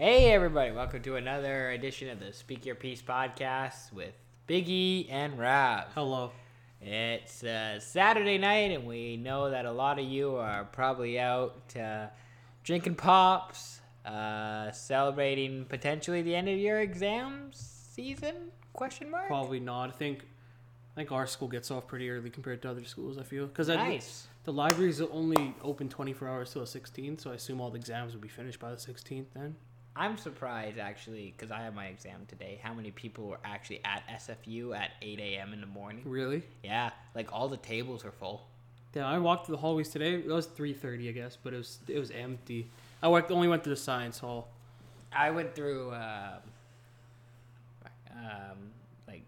Hey, everybody, welcome to another edition of the Speak Your Peace podcast with Biggie and Rob. Hello. It's uh, Saturday night, and we know that a lot of you are probably out uh, drinking pops, uh, celebrating potentially the end of your exam season? Question mark. Probably not. I think I think our school gets off pretty early compared to other schools. I feel because Nice. the are only open 24 hours till the 16th, so I assume all the exams will be finished by the 16th. Then I'm surprised actually because I have my exam today. How many people were actually at SFU at 8 a.m. in the morning? really? Yeah, like all the tables are full. Yeah, I walked through the hallways today. It was 3:30, I guess, but it was it was empty. I walked, only went to the science hall. I went through, um, um, like,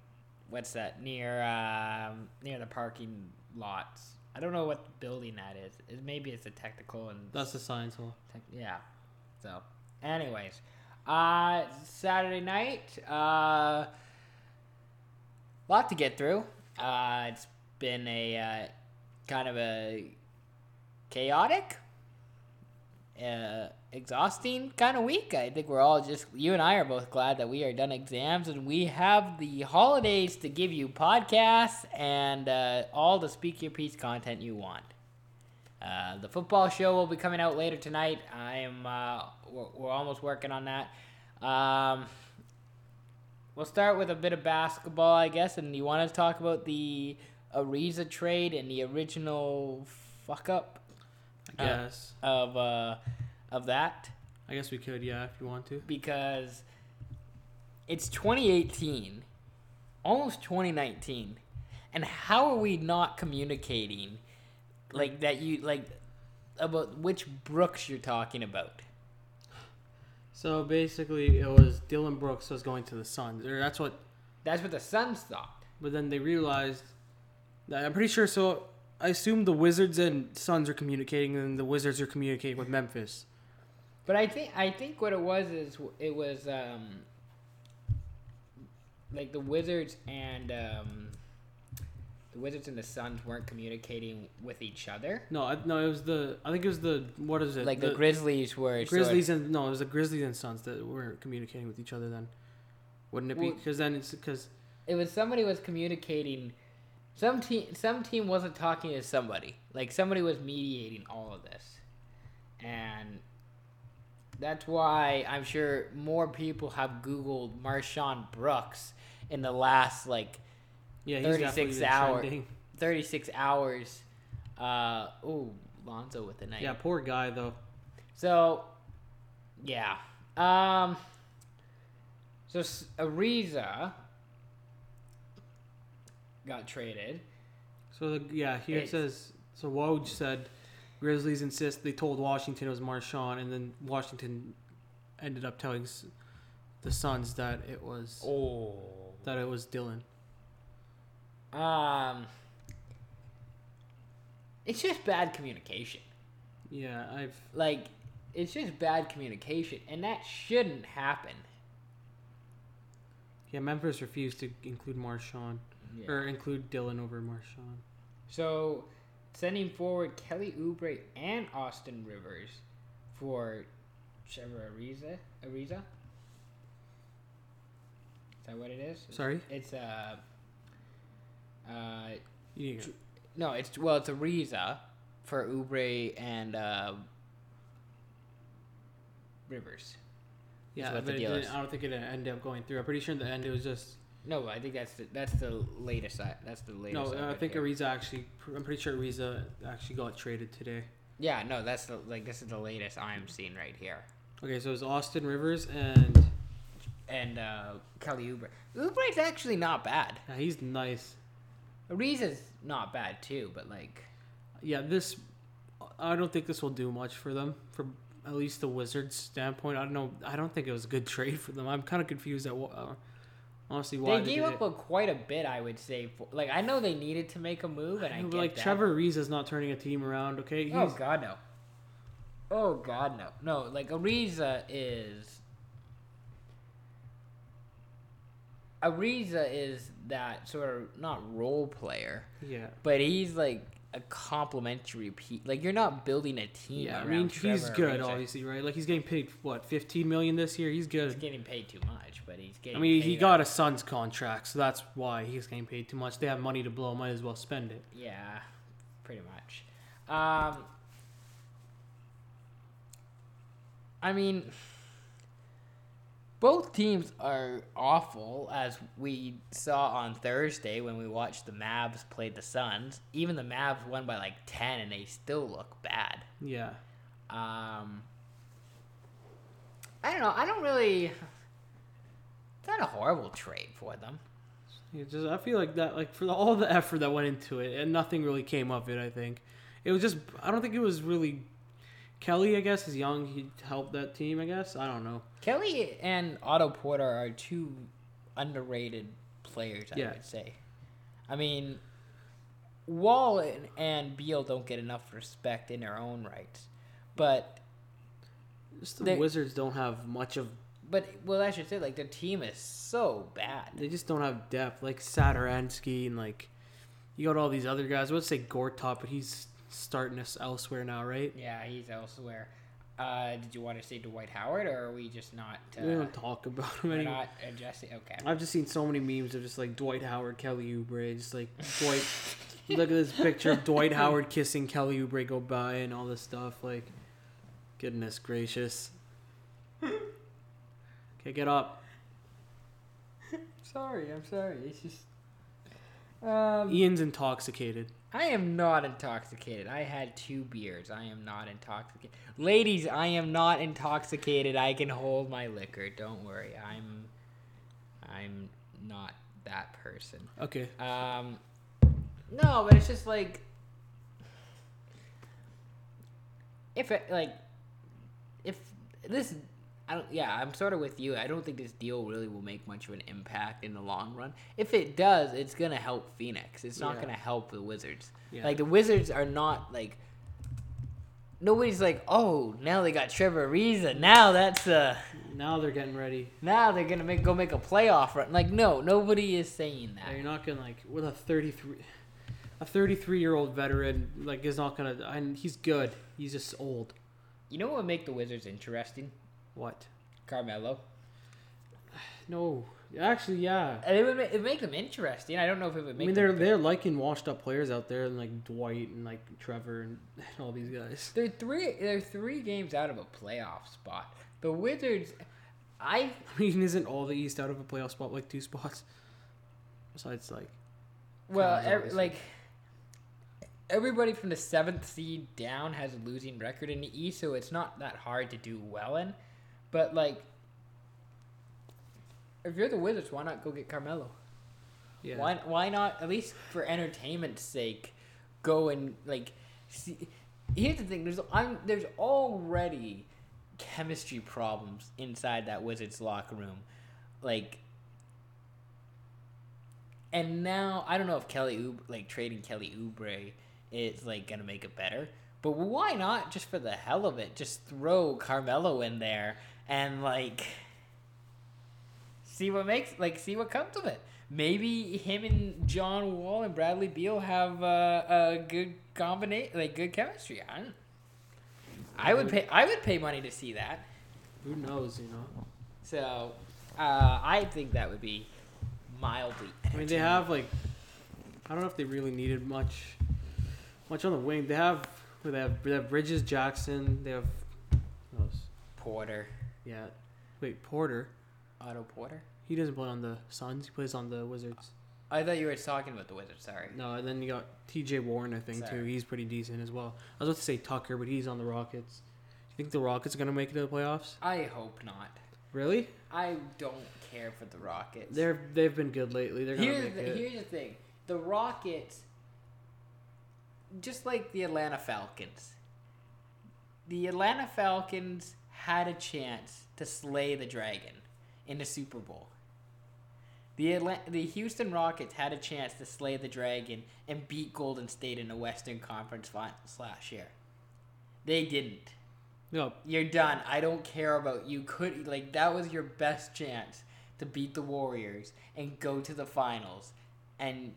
what's that near um, near the parking lots? I don't know what building that is. It, maybe it's a technical and That's the science hall. tech, yeah. So, anyways, uh, Saturday night, uh, lot to get through. Uh, it's been a uh, kind of a chaotic, uh, exhausting kind of week. I think we're all just you and I are both glad that we are done exams and we have the holidays to give you podcasts and uh, all the speak your piece content you want. Uh, the football show will be coming out later tonight. I am uh, we're, we're almost working on that. Um, we'll start with a bit of basketball, I guess, and you want to talk about the Ariza trade and the original fuck up I Uh, guess. of uh, of that I guess we could, yeah, if you want to. because it's 2018, almost 2019, and how are we not communicating like that? You like about which Brooks you're talking about? So basically, it was Dillon Brooks was going to the Suns, or that's what That's what the Suns thought. But then they realized that I'm pretty sure. So I assume the Wizards and Suns are communicating, and the Wizards are communicating with Memphis. But I think I think what it was is it was um, like the Wizards and um, the Wizards and the Suns weren't communicating with each other. No, I, no, it was the. I think it was the. What is it? Like the, Grizzlies were sort of- Grizzlies and no, it was the Grizzlies and Suns that weren't communicating with each other. Then, wouldn't it be? Because then it's because it was somebody was communicating some team some team wasn't talking to somebody like somebody was mediating all of this and that's why i'm sure more people have googled MarShon Brooks in the last like yeah, 36 definitely the hour- trending. 36 hours uh oh lonzo with the night Yeah, poor guy though. so yeah um so ariza got traded So the, yeah, here it says. So Woj said, Grizzlies insist they told Washington it was MarShon, and then Washington ended up telling the Suns that it was Oh. that it was Dillon. Um. It's just bad communication. Yeah, I've Like, it's just bad communication, and that shouldn't happen. Yeah, Memphis refused to include MarShon or include Dillon over MarShon. So, sending forward Kelly Oubre and Austin Rivers for Trevor Ariza. Ariza. Is that what it is? Sorry, It's uh. Uh, to- No, it's well, it's Ariza for Oubre and uh, Rivers. yeah, but it deal didn't- I don't think it ended up going through. I'm pretty sure in the end it was just No, I think that's the, that's the latest. I, that's the latest. no. I've think here. Ariza actually. I'm pretty sure Ariza actually got traded today. Yeah, no, that's the like this is the latest I'm seeing right here. Okay, so it's Austin Rivers and And uh, Kelly Oubre. Oubre's actually not bad. yeah, he's nice. Ariza's not bad too, but like Yeah, this I don't think this will do much for them from at least the Wizards' standpoint. I don't know. I don't think it was a good trade for them. I'm kind of confused at what, uh, honestly why they they, gave up a, quite a bit, I would say. For, like I know they needed to make a move, and I, know, get like that. Trevor is not turning a team around. Okay, he's, Oh God no. Oh God no. No, like Ariza is. Ariza is that sort of not role player, yeah. but he's like a complimentary piece. Like you're not building a team. Yeah, I mean he's good, Ariza. obviously, right? Like he's getting paid what, fifteen million this year. He's He's good. getting paid too much, but he's getting. I mean, he got out- a Suns contract, so that's why he's getting paid too much. They have money to blow, might as well spend it. Yeah, pretty much. Um, I mean, both teams are awful, as we saw on Thursday when we watched the Mavs play the Suns. Even the Mavs won by like 10, and they still look bad. Yeah. Um, I don't know. I don't really. It's not a horrible trade for them. It just I feel like that like for the, all the effort that went into it and nothing really came of it. I think it was just I don't think it was really Kelly. I guess is young. He helped that team. I guess I don't know. Kelly and Otto Porter are two underrated players, I Yeah. would say. I mean, Wall and, and Beal don't get enough respect in their own rights, but Just the Wizards don't have much of. but well, I should say like their team is so bad. They just don't have depth. Like Satoransky and like you got all these other guys. I would say Gortat, but he's starting us elsewhere now, right? Yeah, he's elsewhere. Uh, did you want to say Dwight Howard, or are we just not? Uh, we don't talk about him anymore. not adjusting. Okay. I've just seen so many memes of just like Dwight Howard, Kelly Oubre, just like Dwight. look at this picture of Dwight Howard kissing Kelly Oubre go by and all this stuff. Like, goodness gracious. Okay, get up. Sorry, I'm sorry. It's just. Um, Ian's intoxicated. I am not intoxicated. I had two beers. I am not intoxicated. Ladies, I am not intoxicated. I can hold my liquor. Don't worry. I'm I'm not that person. Okay. Um No, but it's just like if it like if this I don't yeah, I'm sort of with you. I don't think this deal really will make much of an impact in the long run. If it does, it's going to help Phoenix. It's not Yeah. going to help the Wizards. Yeah. Like the Wizards are not like nobody's like, "Oh, now they got Trevor Ariza. Now that's uh Now they're getting ready. now they're going to make go make a playoff run." Like no, nobody is saying that. Yeah, you're not gonna like with a 33, a 33 year old veteran like is not gonna. And he's good. He's just old. You know what would make the Wizards interesting? What? Carmelo. No. Actually, yeah. And it would make, it make them interesting. I don't know if it would make. I mean, them they're they're liking washed up players out there, and like Dwight and like Trevor and all these guys. They're three. They're three games out of a playoff spot. The Wizards. I I mean, isn't all the East out of a playoff spot like two spots? Besides, like, well, like everybody from the seventh seed down has a losing record in the East, so it's not that hard to do well in. But like, if you're the Wizards, why not go get Carmelo? yeah, Why why not at least for entertainment's sake go and like see here's the thing there's I'm there's already chemistry problems inside that Wizards locker room. Like and now I don't know if Kelly Oubre, like trading Kelly Oubre is like gonna make it better. But why not just for the hell of it, just throw Carmelo in there and like see what makes like see what comes of it. Maybe him and John Wall and Bradley Beal have uh, a good combination, like good chemistry. I, don't, I would pay. I would pay money to see that. who knows? You know. So, uh, I think that would be mildly. I mean, they have like, I don't know if they really needed much, much on the wing. They have, they have, they have Bridges, Jackson. They have? Porter, yeah. Wait, Porter. Otto Porter. He doesn't play on the Suns. He plays on the Wizards. I thought you were talking about the Wizards. Sorry. No, and then you got T.J. Warren. I think too. He's pretty decent as well. I was about to say Tucker, but he's on the Rockets. Do You think the Rockets are gonna make it to the playoffs? I hope not. Really? I don't care for the Rockets. They're they've been good lately. They're gonna here's make the, it. here's the thing: the Rockets, just like the Atlanta Falcons, the Atlanta Falcons had a chance to slay the dragon in the Super Bowl. The the Houston Rockets had a chance to slay the dragon and beat Golden State in the Western Conference Finals last year. They didn't. No, You're done. I don't care about you. Could like that was your best chance to beat the Warriors and go to the finals, and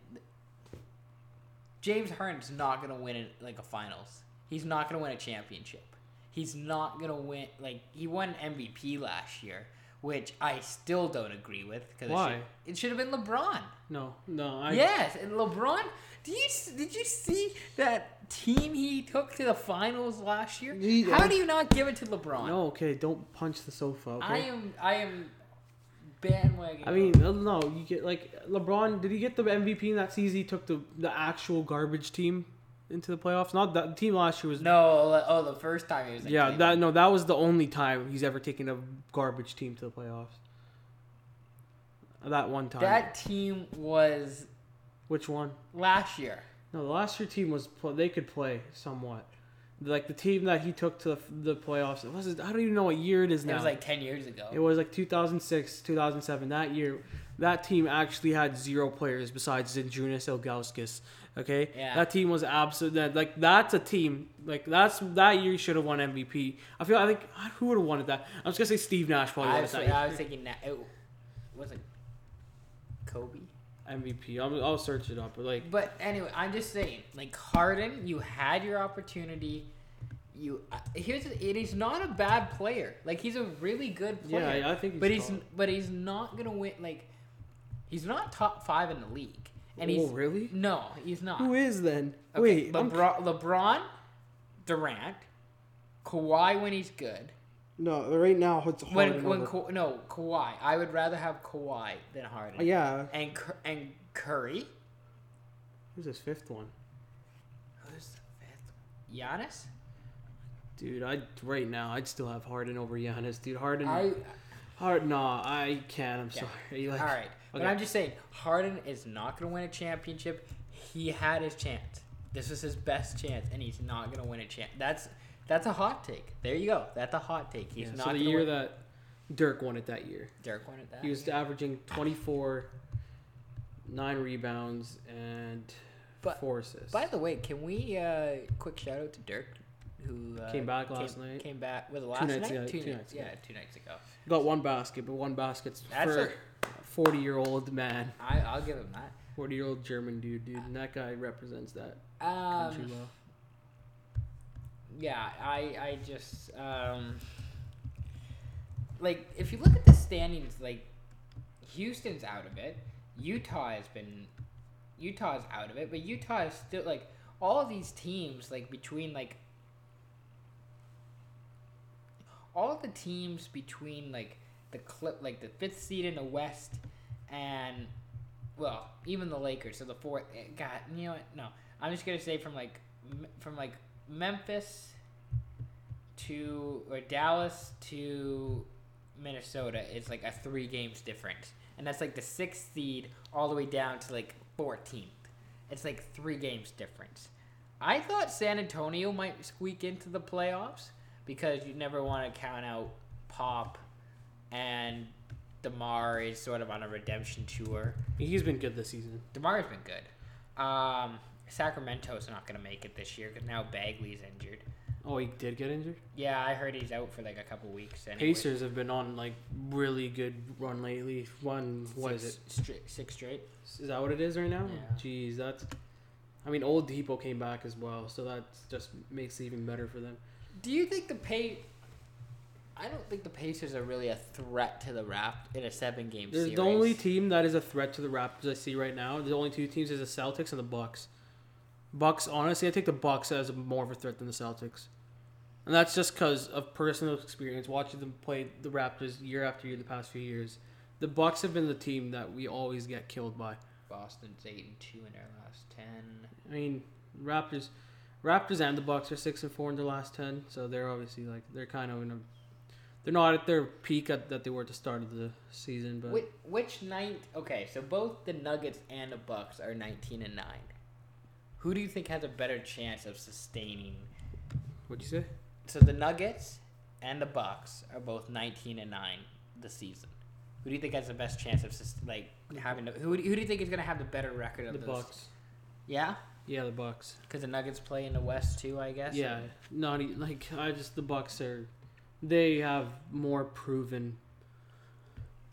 James Harden's not gonna win it like a finals. He's not gonna win a championship. He's not gonna win like he won MVP last year, which I still don't agree with because Why? it should have been LeBron. No, no. I, yes, and LeBron. Did you did you see that team he took to the finals last year? He- How do you not give it to LeBron? No, okay. Don't punch the sofa. Okay. I am I am bandwagon. I mean, no, you get like LeBron. Did he get the MVP in that season? He took the the actual garbage team into the playoffs. Not that the team last year was. no. Oh, oh the first time he was. yeah, Cleveland. that no, that was the only time he's ever taken a garbage team to the playoffs. That one time. that team was Which one? last year. No, the last year team was they could play somewhat. Like the team that he took to the, the playoffs. It was I don't even know what year it is now. It was like ten years ago. It was like 2006, 2007. That year, that team actually had zero players besides Zydrunas Ilgauskas. Okay, Yeah. that team was absolute. Like that's a team. Like that's that year you should have won MVP. I feel I think who would have wanted that. I was gonna say Steve Nash probably I won was, that I was thinking that it was it Kobe. MVP. I'll, I'll search it up. But like But anyway, I'm just saying, like Harden, you had your opportunity. You uh, here's it is not a bad player. Like he's a really good player. yeah, I think. He's but he's solid. but he's not gonna win. Like he's not top five in the league, and oh he's really? no, he's not. Who is then? Okay, Wait, I'm- LeBron, LeBron, Durant, Kawhi when he's good. no. Right now it's hard. When when Ka- no Kawhi, I would rather have Kawhi than Harden. Uh, yeah. And and Curry. Who's this fifth one? Who's the fifth? Giannis. Dude, I right now I'd still have Harden over Giannis. Dude, Harden. I Hard. Nah, I can't. I'm Yeah. sorry. Like, all right, but. I'm just saying Harden is not going to win a championship. He had his chance. This was his best chance, and he's not going to win a champ. That's that's a hot take. There you go. That's a hot take. He's Yeah, not so the year win. that Dirk won it that year, Dirk wanted that. he was averaging 24, nine rebounds, and But- four assists. By the way, can we uh, quick shout out to Dirk, who uh, Came back last night. Came back with it last nights night? ago, Two, two nights. nights ago. Yeah, two nights ago. Got one basket, but one basket's That's for a 40 year old man, I I'll give him that. 40 year old German dude, dude, and that guy represents that Um, country well. yeah, I I just um like if you look at the standings, like Houston's out of it. Utah has been Utah's out of it, but Utah is still like all of these teams like between like all the teams between like the clip like the fifth seed in the West and well even the Lakers. So the fourth eh, God you know what? No. I'm just gonna say from like from like Memphis to or Dallas to Minnesota it's like a three games difference and that's like the sixth seed all the way down to like 14th it's like three games difference I thought San Antonio might squeak into the playoffs because you never want to count out Pop and DeMar is sort of on a redemption tour. He's been good this season. DeMar's been good. Um, Sacramento's not going to make it this year because now Bagley's injured. Oh, he did get injured. Yeah, I heard he's out for like a couple weeks. Anyway. Pacers have been on like really good run lately. One, what is it? Six Straight, six straight. Is that what it is right now? Yeah. Jeez, that's. I mean, Oladipo came back as well, so that just makes it even better for them. Do you think the pay? I don't think the Pacers are really a threat to the Rapt in a seven-game There's series. the only team that is a threat to the Raptors I see right now. The only two teams is the Celtics and the Bucks. Bucks, honestly, I take the Bucks as more of a threat than the Celtics, and that's just because of personal experience watching them play the Raptors year after year the past few years. The Bucks have been the team that we always get killed by. Boston's eight and two in their last ten. I mean, Raptors, Raptors and the Bucks are six and four in their last ten, so they're obviously like they're kind of in a. They're not at their peak at, that they were at the start of the season, but Which, which night? Okay, so both the Nuggets and the Bucks are nineteen and nine. Who do you think has a better chance of sustaining? what'd you say? So the Nuggets and the Bucks are both nineteen and nine this season. Who do you think has the best chance of like having? The, who, do- who do you think is gonna have the better record of The those? Bucks. Yeah, Yeah, the Bucks. because the Nuggets play in the West too, I guess. Yeah, not like I just the Bucks are. They have more proven.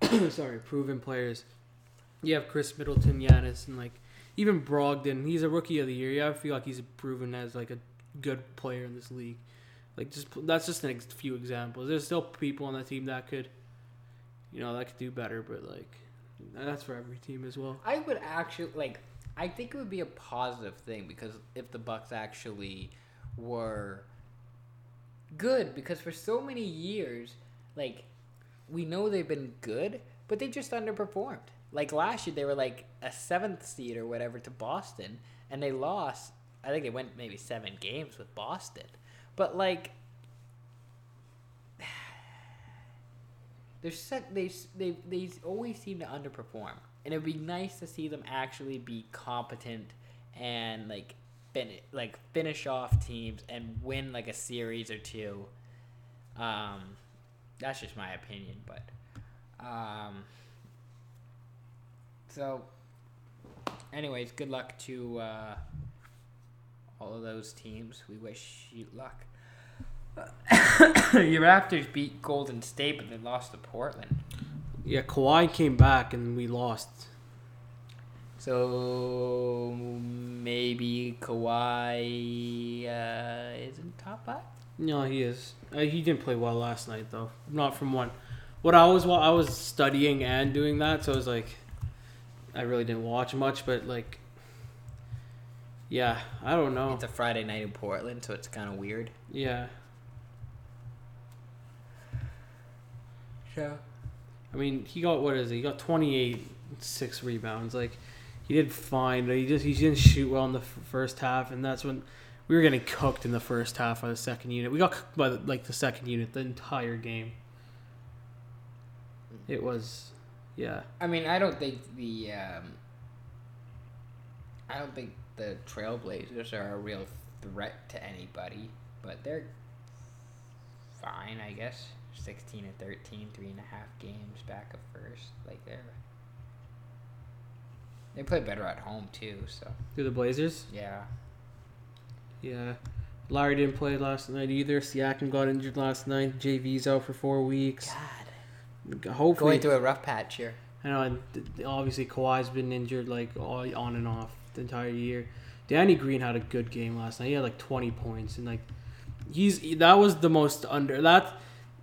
sorry, proven players. You have Khris Middleton, Giannis, and like even Brogdon, he's a rookie of the year. Yeah, I feel like he's proven as like a good player in this league. Like just that's just a few examples. There's still people on that team that could, you know, that could do better, but like that's for every team as well. I would actually like. I think it would be a positive thing because if the Bucks actually were good, because for so many years, like we know they've been good, but they just underperformed. Like last year, they were like a seventh seed or whatever to Boston, and they lost. I think they went maybe seven games with Boston, but like they're set. They they they always seem to underperform, and it'd be nice to see them actually be competent and like fin- like finish off teams and win like a series or two. Um, that's just my opinion, but um, so anyways, good luck to uh, all of those teams. We wish you luck. Your Raptors beat Golden State, but they lost to Portland. Yeah, Kawhi came back and we lost. So maybe Kawhi uh, isn't top five. No, he is. Uh, he didn't play well last night though. Not from one. What I was while I was studying and doing that, so I was like, I really didn't watch much, but like, yeah, I don't know. It's a Friday night in Portland, so it's kind of weird. Yeah. So I mean, he got what is it? He got 28, six rebounds. Like, he did fine, but he just he didn't shoot well in the f- first half, and that's when we were getting cooked in the first half by the second unit. We got cooked by the, like the second unit the entire game. It was, yeah. I mean, I don't think the um, I don't think the Trailblazers are a real threat to anybody, but they're fine, I guess. Sixteen and 13, three and a half games back of first. Like they're they play better at home too. So Do the Blazers? yeah, Yeah. Larry didn't play last night either. Siakam got injured last night. JV's out for four weeks. God, Hopefully, going through a rough patch here. I know. And obviously, Kawhi's been injured like all on and off the entire year. Danny Green had a good game last night. He had like twenty points and like he's that was the most under that.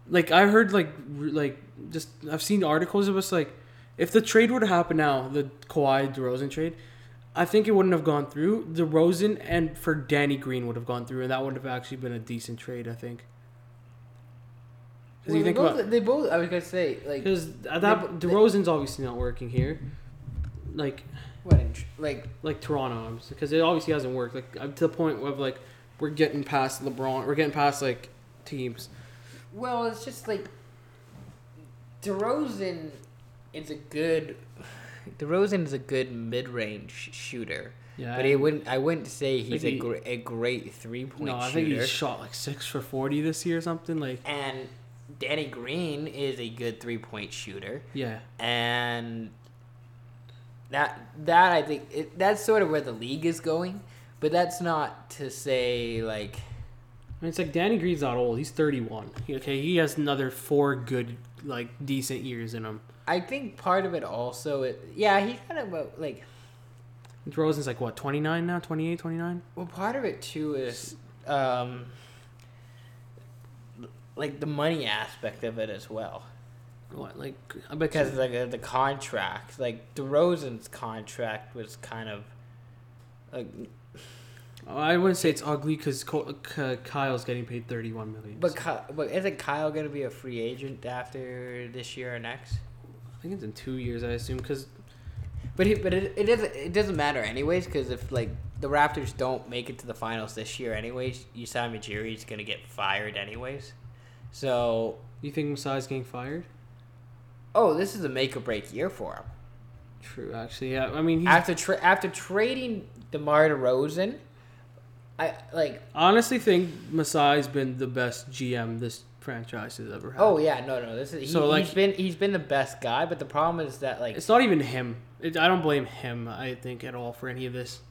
Like I heard like like just I've seen articles of us like if the trade would have happened now the Kawhi DeRozan trade, I think it wouldn't have gone through. DeRozan and for Danny Green would have gone through, and that would have actually been a decent trade. I think. Because Well, you they, both, about they both. I was gonna say like because that They- DeRozan's obviously not working here, like what in, like like Toronto, because it obviously hasn't worked. Like to the point of like we're getting past LeBron, we're getting past like teams. Well, it's just like DeRozan is a good. DeRozan is a good mid-range shooter, Yeah, but he wouldn't. I wouldn't say he's Like a, gr- a great three-point No, I shooter. think he shot like six for forty this year or something. Like and Danny Green is a good three-point shooter, yeah, and that that I think it, that's sort of where the league is going. But that's not to say like I mean, it's like Danny Green's not old. He's thirty one. Okay, he has another four good like decent years in him. I think part of it also. It, yeah, he's kind of about like DeRozan's like what 29 now, 28, 29? Well, part of it too is um, like the money aspect of it as well, What like because you- like uh, the contract, like DeRozan's contract was kind of like, I wouldn't say it's ugly because Kyle's getting paid thirty one million. but Ky- but isn't Kyle gonna be a free agent after this year or next? I think it's in two years, I assume, because But he, but it, it doesn't it doesn't matter anyways because if like the Raptors don't make it to the finals this year anyways, Masai Ujiri is gonna get fired anyways. So you think Masai's getting fired? oh, this is a make or break year for him. True, actually, yeah. I mean, after tra- after trading DeMar DeRozan, I like. Honestly think Masai's been the best GM this franchise has ever had. Oh yeah, no, no. This is he, So, like- he's been he's been the best guy, but the problem is that like it's not even him. It, I don't blame him. I think at all for any of this.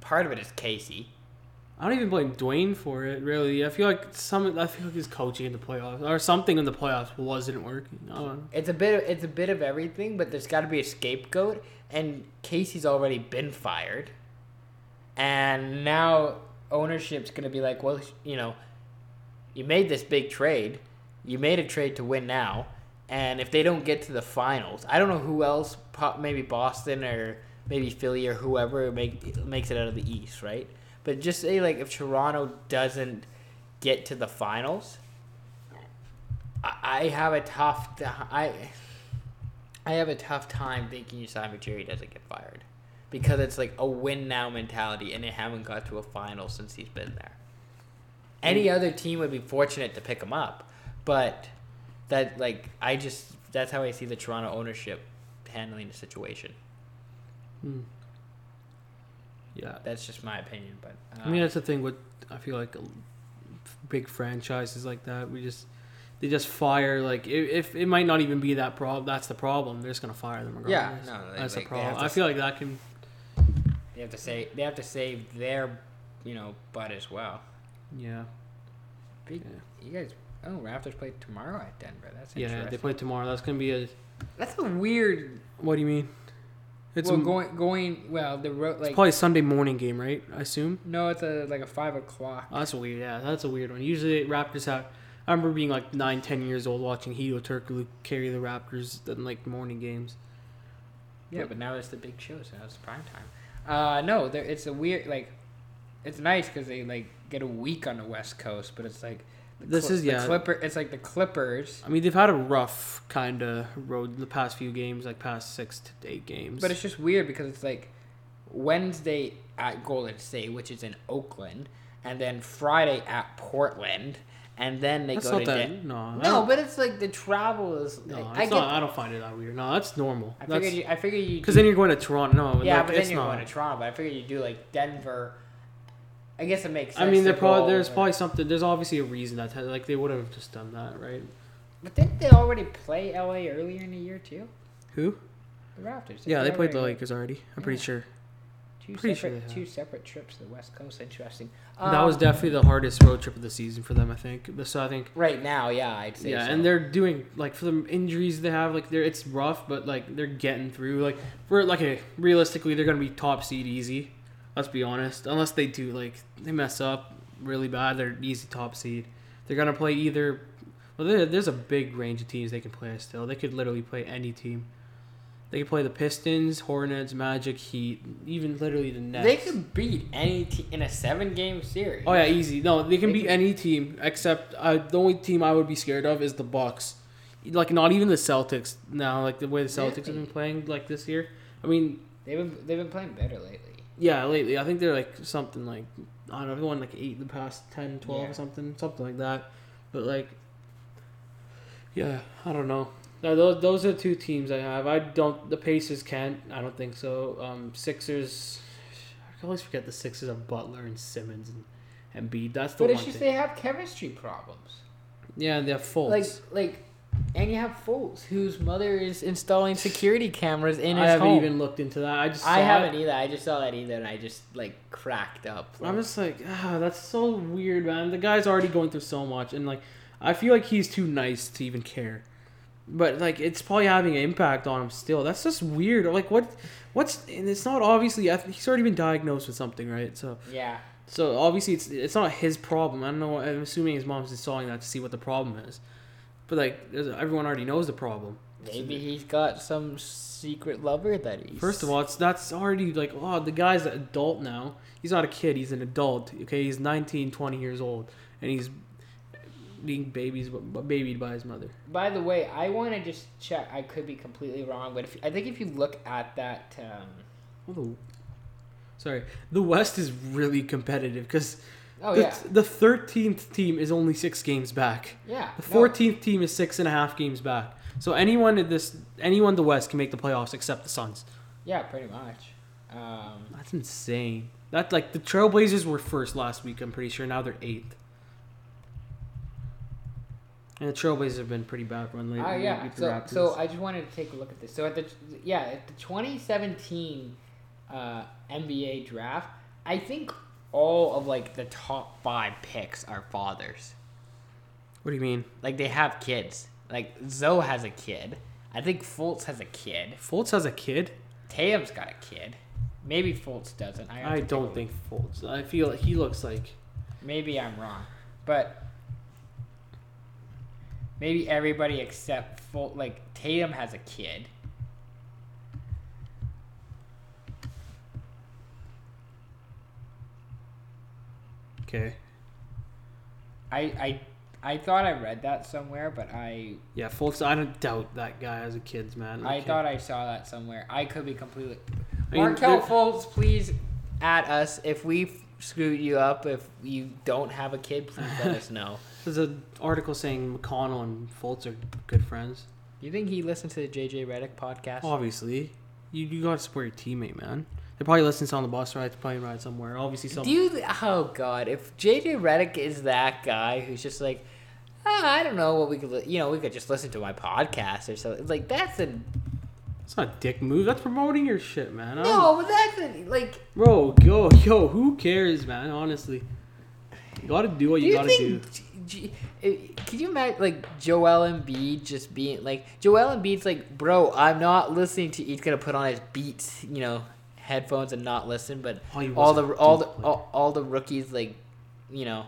part of it is Casey. I don't even blame Dwane for it. Really, I feel like some. I feel like his coaching in the playoffs or something in the playoffs wasn't working. I don't know. It's a bit. Of, it's a bit of everything, but there's got to be a scapegoat. And Casey's already been fired, and now ownership's gonna be like, well, you know, you made this big trade, you made a trade to win now, and if they don't get to the finals, I don't know who else, maybe Boston or maybe Philly or whoever make, makes it out of the East, right? But just say like if Toronto doesn't get to the finals, I, have a tough. I I have a tough time thinking Masai Ujiri doesn't get fired because it's like a win now mentality, and they haven't got to a final since he's been there. Any other team would be fortunate to pick him up, but that like I just that's how I see the Toronto ownership handling the situation. Hmm. Yeah, That's just my opinion, but uh, I mean that's the thing with I feel like big franchises like that. We just they just fire like if, if it might not even be that problem. That's the problem. They're just gonna fire them regardless. Yeah, no, they- that's the problem. I to I s- feel like that can. they have to say they have to save their you know butt as well. Yeah, Big, Yeah. You guys, oh Raptors play tomorrow at Denver. That's yeah. They play tomorrow. That's gonna be a. That's a weird. What do you mean? It's well, m- going going well the road like probably a Sunday morning game, right? I assume. no, it's a like a five o'clock. Oh, that's weird. Yeah, that's a weird one. Usually Raptors have. I remember being like nine, ten years old watching Hedo Turkoglu carry the Raptors in like morning games. Yeah, but now it's the big show, so it's prime time. Uh, no, there it's a weird like, it's nice because they like get a week on the West Coast, but it's like the This is- the yeah. Clipper. It's like the Clippers, I mean, they've had a rough kind of road the past few games, like past six to eight games. but it's just weird because it's like Wednesday at Golden State, which is in Oakland, and then Friday at Portland, and then they that's go to that. Den- no, No, but it's like the travel is. no, like, it's I get. not. I don't find it that weird. No, that's normal. I That's figured. You, I figured you. because then you're going to Toronto. No, Yeah, like, but then it's you're not. going to Toronto. But I figured you do like Denver. I guess it makes sense. I mean, there probably there's probably something. There's obviously a reason that like they would have just done that, right? But didn't they already play LA earlier in the year too? Who? The Raptors. Yeah, they played the Lakers already. I'm pretty sure. Two pretty sure separate, they two separate trips to the West Coast. Interesting. that was Um, definitely the hardest road trip of the season for them. I think. So I think. right now. Yeah, I'd say. Yeah, so. and they're doing like for the injuries they have, like they're it's rough, but like they're getting through. Like for like a realistically, they're gonna be top seed easy. Let's be honest. Unless they do like they mess up really bad, they're easy top seed. They're gonna play either. Well, there's a big range of teams they can play still. They could literally play any team. They could play the Pistons, Hornets, Magic, Heat, even literally the Nets. they could beat any team in a seven-game series. Oh yeah, easy. No, they can They beat can- any team except uh, the only team I would be scared of is the Bucks. Like not even the Celtics now. Like the way the Celtics have been playing like this year. I mean, They've been they've been playing better lately. Yeah, lately I think they're like something like I don't know, won like eight the past 10, 12 Yeah. or something, something like that. But like, yeah, I don't know. No, those those are two teams I have. I don't. The Pacers can't. I don't think so. Um, Sixers. I always forget the Sixers of Butler and Simmons and and Embiid. That's the But one it's just thing. they have chemistry problems. Yeah, and they're Fultz. Like like, and you have Fultz, whose mother is installing security cameras in I his haven't home. even looked into that. I just saw I haven't It. either. I just saw that either, and I just like cracked up. I'm just like, ah, that's so weird, man. The guy's already going through so much, and like, I feel like he's too nice to even care. But like, it's probably having an impact on him still. That's just weird. Like, what? What's? And it's not obviously. He's already been diagnosed with something, right? So, yeah. so obviously, it's it's not his problem. I don't know. I'm assuming his mom's installing that to see what the problem is. But like, there's, everyone already knows the problem. Maybe he's got some secret lover that he's. First of all, it's that's already like oh the guy's an adult now. He's not a kid. He's an adult. Okay, he's 19, 20 years old, and he's being babies babied by his mother. By the way, I want to just check. I could be completely wrong, but if I think if you look at that, um, Oh, the, sorry, the West is really competitive because oh the, yeah, the 13th team is only six games back. yeah, The no, 14th team is six and a half games back. So anyone in this, anyone in the West can make the playoffs except the Suns. yeah, pretty much. Um, That's insane. That like the Trailblazers were first last week. I'm pretty sure now they're eighth. And the Trailblazers have been pretty bad run lately. Oh yeah. So so I just wanted to take a look at this. So at the yeah at the 2017 uh, NBA draft, I think all of like the top five picks are fathers. What do you mean? Like they have kids. Like Zoe has a kid. I think Fultz has a kid. Fultz has a kid. Tatum's got a kid. Maybe Fultz doesn't. I, I don't think Fultz. I feel like he looks like Maybe I'm wrong, but maybe everybody except Fult like Tatum has a kid. Okay. I I I thought I read that somewhere, but I Yeah, Fultz. I don't doubt that guy has a kid, man. I Okay. thought I saw that somewhere. I could be completely. I mean, Markelle there- Fultz, please at us if we screwed you up. If you don't have a kid, please let us know. There's an article saying McConnell and Fultz are good friends. You think he listened to the JJ Redick podcast? Obviously, you you gotta support your teammate, man. They probably listen to on the bus ride. They probably ride somewhere. Obviously, some. Do you? Oh God! If JJ Redick is that guy who's just like, ah, I don't know what we could, li- you know, we could just listen to my podcast or something. Like that's a It's not a dick move. That's promoting your shit, man. No, but that's a, like. Bro, yo, yo, who cares, man? Honestly, you gotta do what Do you, you gotta do. G- G- eh, Could you imagine like Joel Embiid just being like Joel Embiid's like, bro, I'm not listening to. He's gonna put on his Beats, you know, headphones and not listen. But Oh, all the all the all, all the rookies like, you know,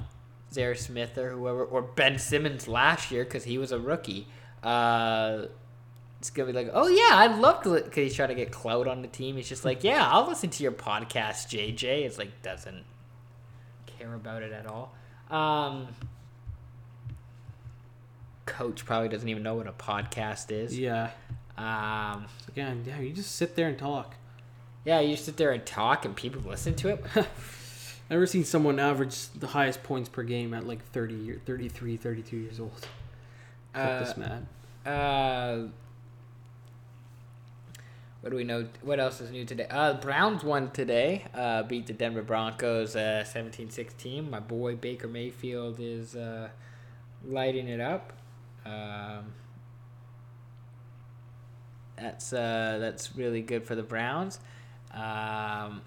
Zhaire Smith or whoever or Ben Simmons last year because he was a rookie. Uh, it's gonna be like, oh yeah, I'd love to because he's trying to get clout on the team. He's just like, yeah, I'll listen to your podcast, JJ. It's like doesn't care about it at all. Um, coach probably doesn't even know what a podcast is. Yeah. Um, Again, yeah, you just sit there and talk. Yeah, you sit there and talk, and people listen to it. Never seen someone average the highest points per game at like 30 year, 33, 32 years old. Uh, this man. Uh, what do we know? What else is new today? Uh, Browns won today. Uh, beat the Denver Broncos uh, 17-16. My boy Baker Mayfield is uh, lighting it up. Um, that's uh, that's really good for the Browns. Um,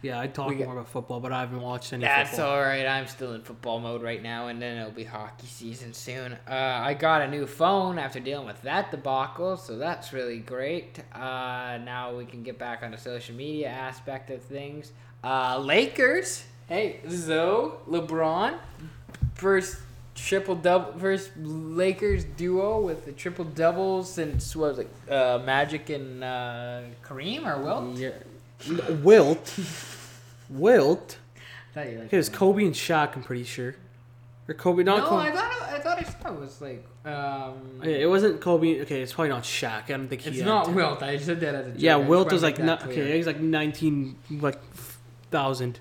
Yeah, I'd talk got- more about football, but I haven't watched any That's football. all right. I'm still in football mode right now, and then it'll be hockey season soon. Uh, I got a new phone after dealing with that debacle, so that's really great. Uh, now we can get back on the social media aspect of things. Uh, Lakers. Hey, Zoe, LeBron, first triple double, first Lakers duo with the triple double since what was it, uh, Magic and uh, Kareem or Wilt? Yeah. Wilt. Wilt. I thought you liked It was. Kobe and Shaq, I'm pretty sure. Or Kobe, not no, Kobe. I thought it, I thought I saw it was like um. Yeah, it wasn't Kobe. Okay, it's probably not Shaq. I don't think he. It's not ten- Wilt. I said that as a joke. Yeah, Wilt was like not, okay. He's like nineteen like thousand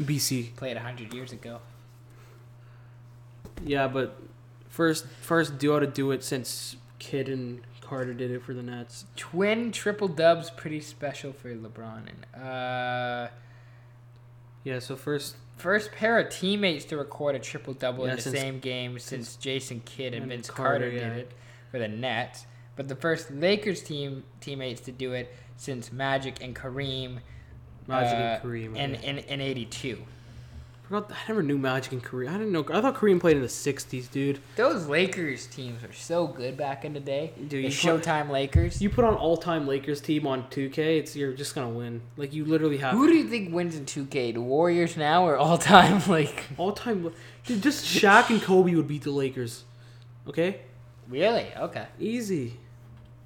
BC. Played hundred years ago. Yeah, but first first duo to do it since Kidd and Carter did it for the Nets. Twin triple dubs, pretty special for LeBron. And uh, Yeah, so first first pair of teammates to record a triple double Yeah, in the since- same game since Jason Kidd and, and Vince Carter, Carter, yeah. did it for the Nets. But the first Lakers team teammates to do it since Magic and Kareem. Magic uh, and Kareem. in in in '82. Forgot, I never knew Magic and Kareem. I didn't know. I thought Kareem played in the '60s, dude. Those Lakers teams were so good back in the day. Dude, the you put- Showtime Lakers. You put on all-time Lakers team on 2K, it's you're just gonna win. Like you literally have Who do you think wins in 2K? The Warriors now or all time? Like, all-time. Dude, just Shaq and Kobe would beat the Lakers. Okay, really? Okay. easy.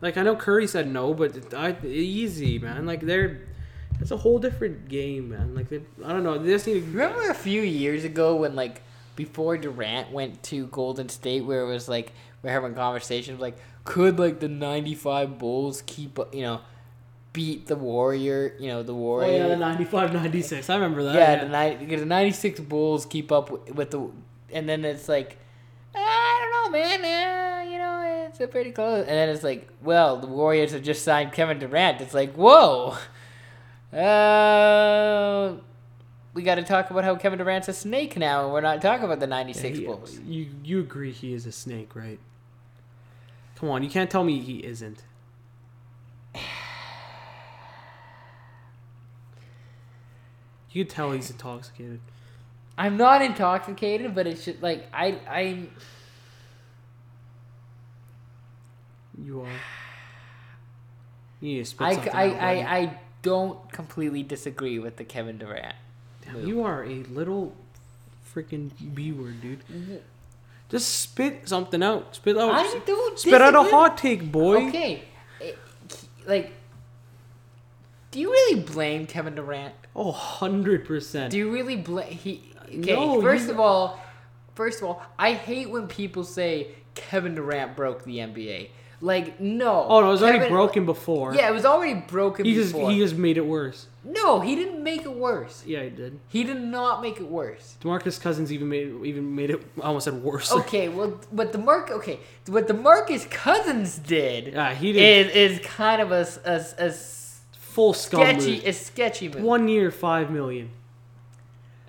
Like I know Curry said no, but I easy man. Like they're it's a whole different game, man. Like they, I don't know. They just need to. Remember a few years ago when, like, before Durant went to Golden State, where it was like, we're having conversations like, could, like, the 95 Bulls keep, you know, beat the Warrior, you know, the Warrior. Oh yeah, the 95, 96. I remember that. yeah, Yeah, the ni- the '96 Bulls keep up with, with the, and then it's like, "Ah, I don't know, man. Uh, you know, it's a pretty close. And then it's like, well, the Warriors have just signed Kevin Durant. It's like, whoa. Uh, we got to talk about how Kevin Durant's a snake now, and we're not talking about the '96 he- Bulls. You you agree he is a snake, right? Come on, you can't tell me he isn't. You could tell he's intoxicated. I'm not intoxicated, but it's just like I I You are. You need to spit I, something I, out, buddy. I, I don't completely disagree with the Kevin Durant. Damn, you are a little freaking B word, dude. Just spit something out. Spit out. I don't spit out a hot take, boy. Okay, eh, like, do you really blame Kevin Durant? Oh, 100%. Do you really blame he? Okay, No, first you- of all, first of all, I hate when people say Kevin Durant broke the NBA. Like, no. oh, no, it was already Kevin- broken before. Yeah, it was already broken He just before. he just made it worse. no, he didn't make it worse. Yeah, he did. He did not make it worse. Demarcus Cousins even made even made it. I almost said worse. Okay, well, but the Mark, okay, what DeMarcus Cousins did Yeah, he did is is kind of a, s- a s- a s- full scum sketchy, move. a sketchy move. One year, five million,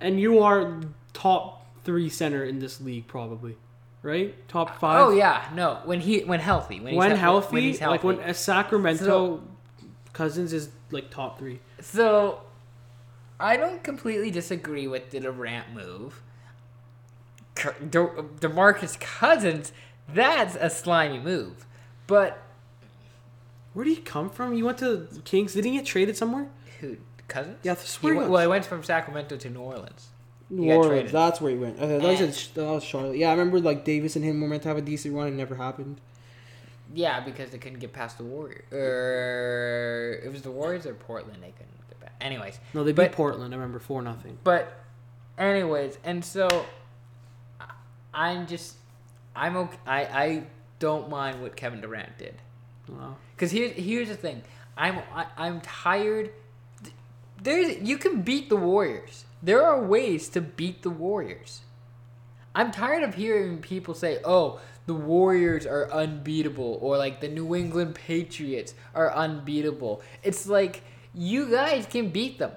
and you are top three center in this league, probably, right? Top oh, five. Oh yeah, no, when he when healthy, when, when he's healthy, when he's healthy. like when a Sacramento So- Cousins is like top three. So, I don't completely disagree with the Durant move. De- Demarcus Cousins, that's a slimy move, but Where did he come from? You went to Kings. Didn't he get traded somewhere? who Cousins? Yeah, I He swear. he went, well, he went from Sacramento to New Orleans. New Orleans. That's where he went. Okay, that was, And- at- that was Charlotte. Yeah, I remember like Davis and him were meant to have a decent run. It never happened. Yeah, because they couldn't get past the Warriors. Or er, it was the Warriors or Portland they couldn't get past. Anyways, No, they beat But- Portland. I remember four nothing. But, anyways, and so I- I'm just I'm okay. I I don't mind what Kevin Durant did Wow. because here's here's the thing. I'm I, I'm tired. There's you can beat the Warriors. There are ways to beat the Warriors. I'm tired of hearing people say, "Oh, the Warriors are unbeatable," or like the New England Patriots are unbeatable. It's like you guys can beat them.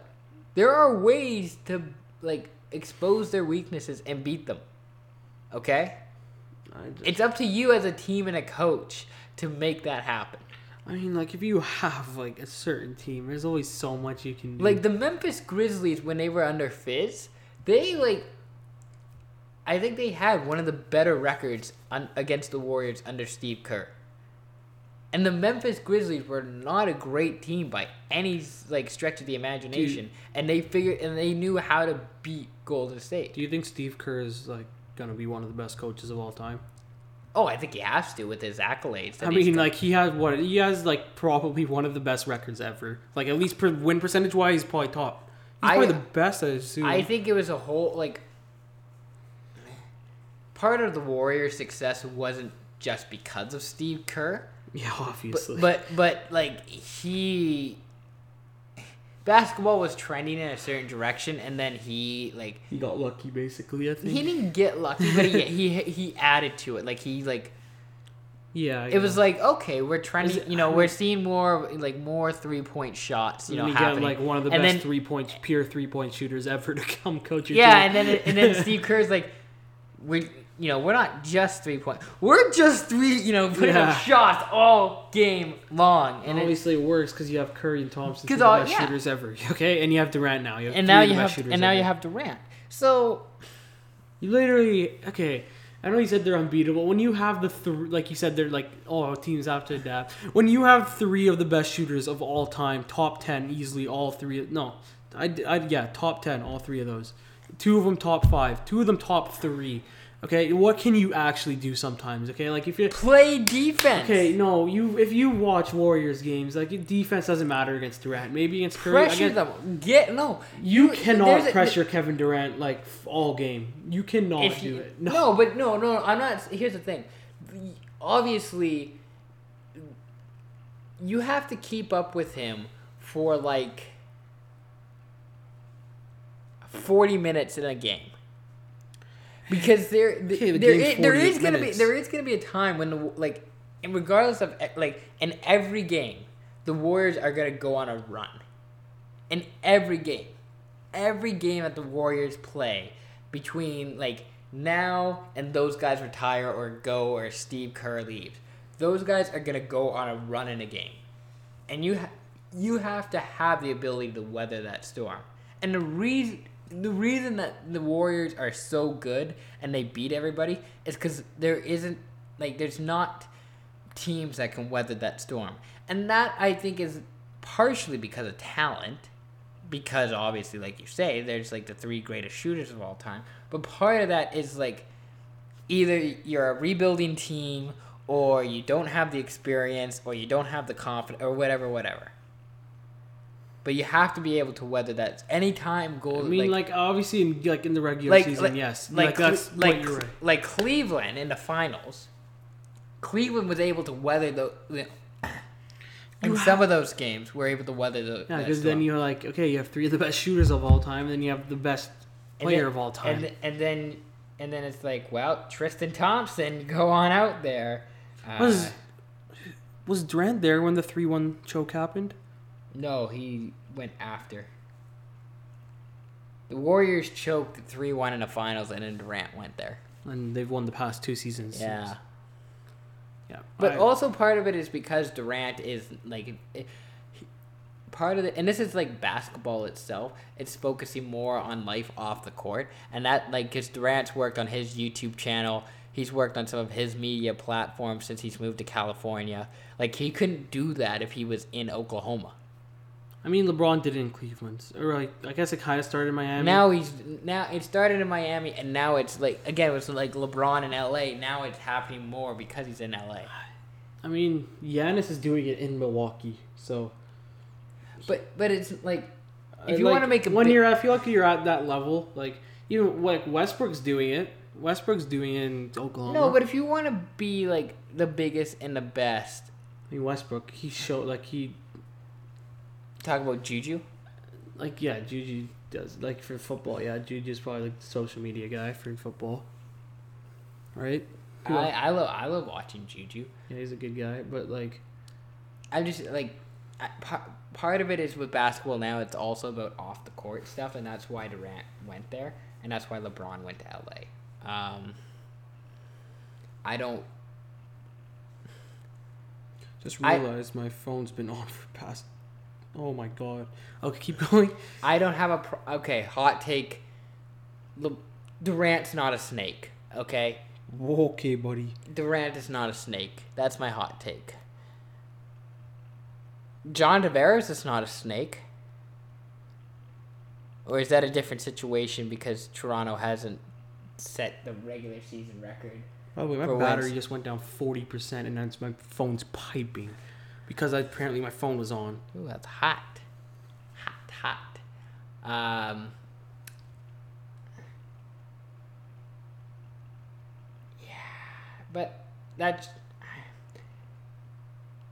There are ways to like expose their weaknesses and beat them. Okay? Just, It's up to you as a team and a coach to make that happen. I mean, like if you have like a certain team, there's always so much you can do. Like the Memphis Grizzlies when they were under Fizz, they like I think they had one of the better records on, against the Warriors under Steve Kerr. And the Memphis Grizzlies were not a great team by any like stretch of the imagination, and they figured and they knew how to beat Golden State. do you think Steve Kerr is like gonna be one of the best coaches of all time? Oh, I think he has to with his accolades. I mean, like he has what he has like probably one of the best records ever. Like at least per win percentage wise, he's probably top. He's I- probably the best. I assume. I think it was a whole like part of the Warriors' success wasn't just because of Steve Kerr, yeah, but obviously. but, but like he basketball was trending in a certain direction, and then he like he got lucky, basically. I think. he didn't get lucky, but he he he added to it. Like he like yeah, it was like okay, we're trending. it- you know, we're seeing more like more three point shots. You know, happening. like one of the And best then- three point pure three point shooters ever to come coach Yeah, team. and then and then Steve Kerr's like, we you know we're not just three point, we're just three you know putting Yeah. up shots all game long, and And it, obviously it works because you have Curry and Thompson, two all- best yeah. shooters ever. Okay, and you have Durant now. You have and now you have and now you have Durant. So You literally okay. I know you said they're unbeatable. When you have the three, like you said, they're like oh teams have to adapt. When you have three of the best shooters of all time, top ten easily, all three. No, I, I yeah, top ten, all three of those. Two of them top five. Two of them top three. Okay, what can you actually do sometimes? Okay, like if you play defense. Okay, no, you if you watch Warriors games, like defense doesn't matter against Durant. Maybe against Curry, pressure against, them. Get no. You there's cannot a- pressure Kevin Durant like all game. You cannot do you, it. no. No, but no, no, I'm not. Here's the thing. Obviously, you have to keep up with him for like forty minutes in a game. Because there, there, game's is, there 48 is gonna be there is gonna be a time when the like, regardless of eh, like in every game, the Warriors are gonna go on a run. In every game, every game that the Warriors play between like now and those guys retire or go or Steve Kerr leaves, those guys are gonna go on a run in a game, and you ha- you have to have the ability to weather that storm. And the reason the reason that the Warriors are so good and they beat everybody is because there isn't like there's not teams that can weather that storm, and that I think is partially because of talent, because obviously, like you say, there's like the three greatest shooters of all time, but part of that is like either you're a rebuilding team or you don't have the experience or you don't have the confidence or whatever, whatever. But you have to be able to weather that. Anytime goal. I mean, like, obviously, in, like in the regular season, yes, like, like, that's like, right. like Cleveland in the finals. Cleveland was able to weather the. the in You some of those games, we're able to weather the. Yeah, because then you're like, okay, you have three of the best shooters of all time, and then you have the best player then- of all time. And, and then and then it's like, well, Tristan Thompson, go on out there. Uh, Was- Was Durant there when the three-one choke happened? No, he went after. The Warriors choked three one in the finals, and then Durant went there. And they've won the past two seasons. Yeah, yeah. but I- also part of it is because Durant is like. It, part of it and this is like basketball itself it's focusing more on life off the court and that like because durant's worked on his youtube channel he's worked on some of his media platforms since he's moved to california like he couldn't do that if he was in oklahoma I mean, LeBron did it in Cleveland, or like I guess it kind of started in Miami. now he's now it started in miami and now it's like again it was like lebron in la now it's happening more because he's in la I mean, Giannis is doing it in Milwaukee, so but but it's like If Uh, you like, wanna make a when big- you're, I feel like you're at that level. Like you know, like Westbrook's doing it. Westbrook's doing it in Oklahoma. no but if you want to be like the biggest and the best I mean Westbrook, he showed like he talk about juju like yeah, Juju does like for football. Yeah, Juju's probably like the social media guy for football, right? I, I love I love watching Juju. Yeah, he's a good guy, but like I'm just like, I, part, part of it is with basketball now. It's also about off the court stuff, and that's why Durant went there, and that's why LeBron went to LA. Um, I don't. just I- realized my phone's been on for past. Oh my god. Okay, keep going. I don't have a pro- okay hot take. Le, Durant's not a snake. Okay, Okay, buddy. Durant is not a snake. That's my hot take. John Tavares is not a snake. Or is that a different situation because Toronto hasn't set the regular season record? By the way, my battery once. just went down forty percent, and that's my phone's piping, because apparently my phone was on. Ooh, that's hot. Hot, hot. Um, yeah, but that's.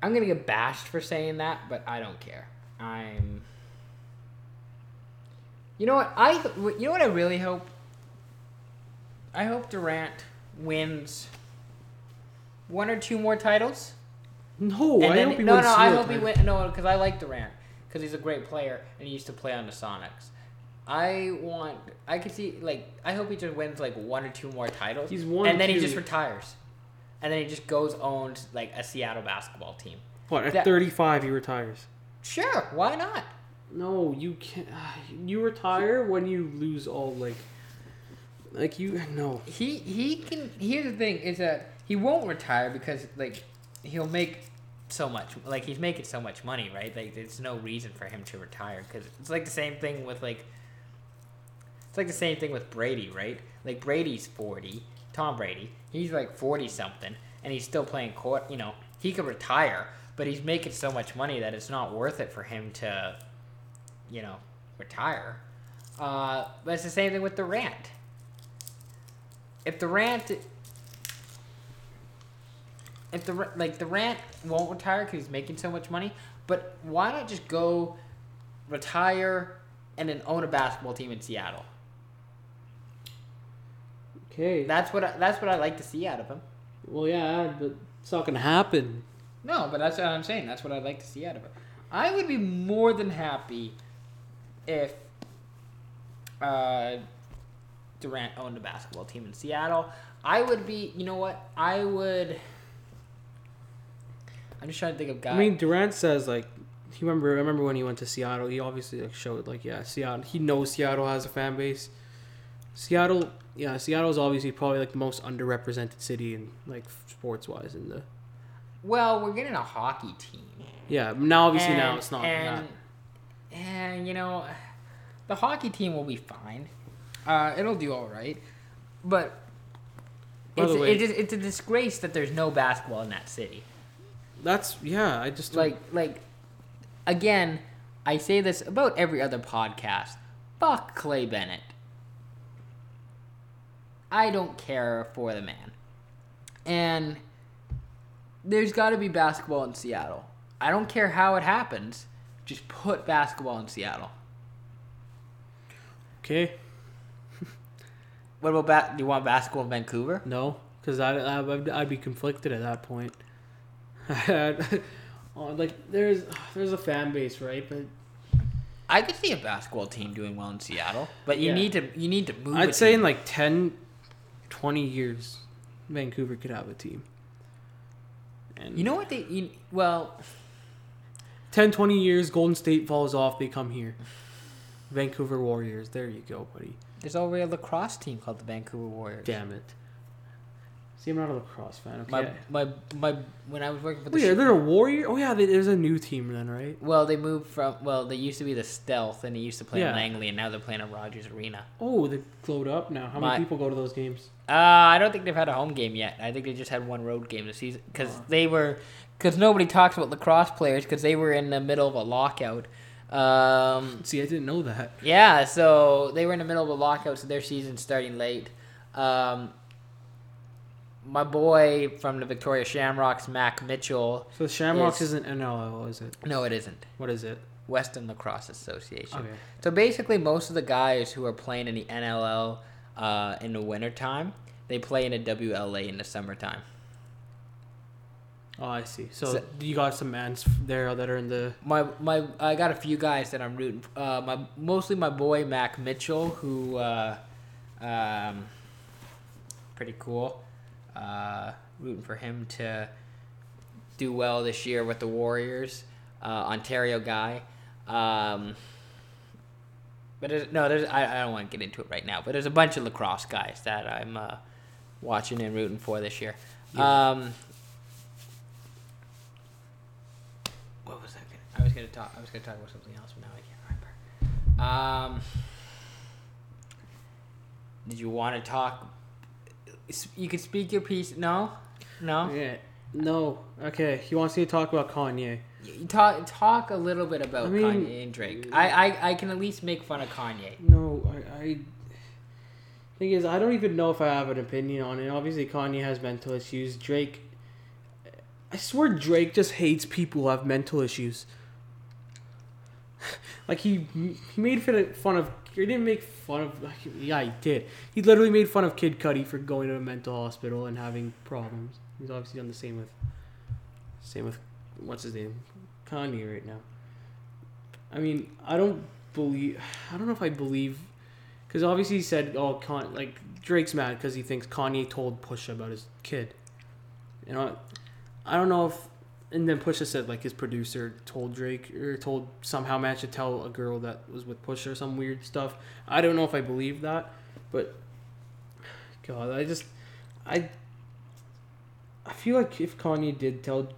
I'm gonna get bashed for saying that, but I don't care. I'm. You know what I? You know what I really hope. I hope Durant wins one or two more titles. No, And I then, hope he no, wins no, no, I hope he times. win. No, because I like Durant because he's a great player and he used to play on the Sonics. I want. I could see like I hope he just wins like one or two more titles, He's won and then he just retires, and then he just goes owns like a Seattle basketball team. What at that- thirty-five he retires? Sure, why not? No, you can't. You retire when you lose all like, like you no. He he can. Here's the thing: is that he won't retire because like he'll make so much. Like he's making so much money, right? Like there's no reason for him to retire because it's like the same thing with like. It's like the same thing with Brady, right? Like Brady's forty, Tom Brady. He's like forty something, and he's still playing court. You know, he could retire, but he's making so much money that it's not worth it for him to, you know, retire. Uh, but it's the same thing with Durant. If Durant, if the like Durant won't retire because he's making so much money, but why not just go retire and then own a basketball team in Seattle? Okay. That's what I, that's what I like to see out of him. Well, yeah, but it's not gonna happen. No, but that's what I'm saying. That's what I'd like to see out of it. I would be more than happy if uh, Durant owned a basketball team in Seattle. I would be. You know what? I would. I'm just trying to think of guys. I mean, Durant says like he remember remember when he went to Seattle. He obviously like showed like yeah, Seattle. He knows Seattle has a fan base. Seattle, yeah, Seattle is obviously probably like the most underrepresented city in like sports wise in the Well, we're getting a hockey team. yeah. Now obviously now it's not And, and you know, the hockey team will be fine. Uh, it'll do all right. But By it's, way- it's, it's a disgrace that there's no basketball in that city. That. That's yeah. I just Like, like, again, I say this about every other podcast. Fuck Clay Bennett. I don't care for the man. And there's got to be basketball in Seattle. I don't care how it happens. Just put basketball in Seattle. okay. What about ba- do you want basketball in Vancouver? No, because I, I I'd, I'd be conflicted at that point. Oh, like there's there's a fan base, right? But I could see a basketball team doing well in Seattle, but you Yeah. need to you need to move. I'd say team. in like 10, 20 years, Vancouver could have a team. And you know what they you, well 10, 20 years, Golden State falls off, they come here. Vancouver Warriors. There you go, buddy. There's already a lacrosse team called the Vancouver Warriors. Damn it. See, I'm not a lacrosse fan. Okay. my my my when I was working for the Wait, sh- are there a Warrior? Oh yeah, they- there's a new team then, right? well they moved from well they used to be the Stealth and they used to play Yeah. in Langley and now they're playing at Rogers Arena. Oh, they glowed up now. How My- many people go to those games? Uh, I don't think they've had a home game yet. I think they just had one road game this season because they were because nobody talks about lacrosse players because they were in the middle of a lockout. Um, See, I didn't know that. yeah, so they were in the middle of a lockout, so their season's starting late. Um, my boy from the Victoria Shamrocks, Mac Mitchell. So the Shamrocks Is- isn't NLL, is it? No, it isn't. What is it? Western Lacrosse Association. Okay. So basically, most of the guys who are playing in the NLL uh, in the wintertime, they play in the WLA in the summertime. Oh, I see. So, So- you got some mans there that are in the. My my, I got a few guys that I'm rooting. Uh, my mostly my boy Mac Mitchell, who, uh, um, pretty cool. Uh, rooting for him to do well this year with the Warriors. Uh, Ontario guy. Um, but there's, no, there's I, I don't want to get into it right now. But there's a bunch of lacrosse guys that I'm uh, watching and rooting for this year. Yeah. Um, what was that? I was gonna talk. I was gonna talk about something else, but now I can't remember. Um, did you want to talk? You could speak your piece. No, no. Yeah. No. Okay. He wants me to talk about Kanye. Talk talk a little bit about I mean- Kanye and Drake. I, I I can at least make fun of Kanye. No, I, I. Thing is, I don't even know if I have an opinion on it. Obviously, Kanye has mental issues. Drake. I swear, Drake just hates people who have mental issues. like he he made fun of. He didn't make fun of. Yeah, he did. He literally made fun of Kid Cudi for going to a mental hospital and having problems. He's obviously done the same with. Same with what's his name, Kanye right now. I mean, I don't believe. I don't know if I believe, because obviously he said, "Oh, Con like Drake's mad because he thinks Kanye told Pusha about his kid." You know, I don't know if. And then Pusha said like his producer told Drake or told somehow managed to tell a girl that was with Pusha or some weird stuff. I don't know if I believe that, but God, I just I I feel like if Kanye did tell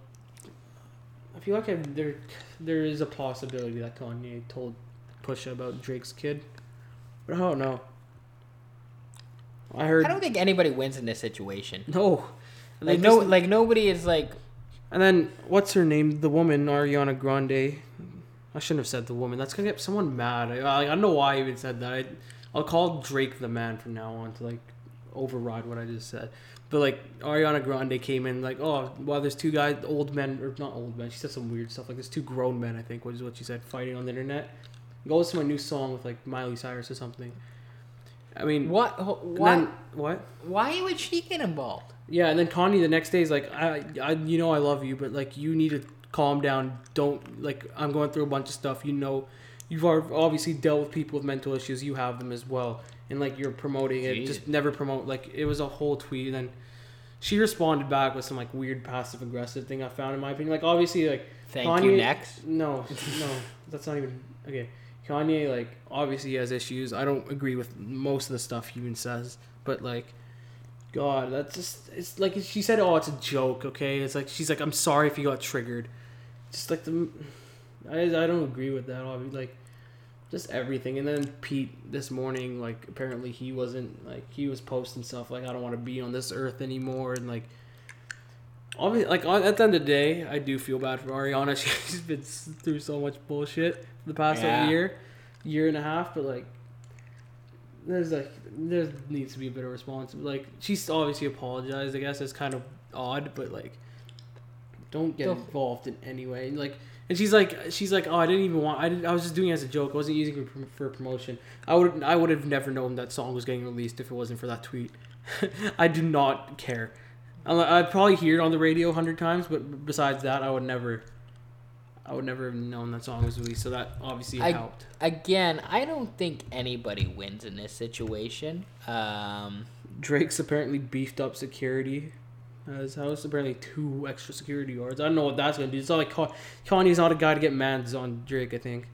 I feel like I, there there is a possibility that Kanye told Pusha about Drake's kid, but I don't know. I heard I don't think anybody wins in this situation. no, they Like no, like nobody is like. And then what's her name? The woman Ariana Grande. I shouldn't have said the woman. That's gonna get someone mad. I, I don't know why I even said that. I, I'll call Drake the man from now on to like override what I just said. But like Ariana Grande came in like, oh, well, there's two guys, old men or not old men. She said some weird stuff like there's two grown men. I think was what she said fighting on the internet. Go listen to my new song with like Miley Cyrus or something. I mean, What? wh- Why? then what? why would she get involved? Yeah, and then Kanye the next day is like, I, I, you know, I love you, but like, you need to calm down. Don't like, I'm going through a bunch of stuff. You know, you've obviously dealt with people with mental issues. You have them as well, and like, you're promoting it. Just never promote. Like, it was a whole tweet, and then she responded back with some like weird passive aggressive thing I found in my opinion. Like obviously like Thank Kanye- you. Next. no, no, that's not even okay. Kanye like obviously has issues. I don't agree with most of the stuff he even says, but like, God, that's just it's like she said. Oh, it's a joke. Okay, it's like she's like, I'm sorry if you got triggered. Just like the, I I don't agree with that. Obviously, like, just everything. And then Pete this morning, like apparently he wasn't like he was posting stuff like I don't want to be on this earth anymore, and like obviously, like at the end of the day, I do feel bad for Ariana. She's been through so much bullshit for the past Yeah. like, year, year and a half. But like, there's like there needs to be a bit of response. Like she's obviously apologized. I guess it's kind of odd, but like, don't get Don't- involved in any way. Like. And she's like, she's like, oh, I didn't even want. I didn't. I was just doing it as a joke. I wasn't using it for, for promotion. I would. I would have never known that song was getting released if it wasn't for that tweet. I do not care. I'd probably hear it on the radio a hundred times, but besides that, I would never. I would never have known that song was released, so that obviously I- helped. Again, I don't think anybody wins in this situation. Um, Drake's apparently beefed up security at his house. Apparently, two extra security guards. I don't know what that's gonna do. It's not like Ka- Kanye's not a guy to get mans on Drake. I think.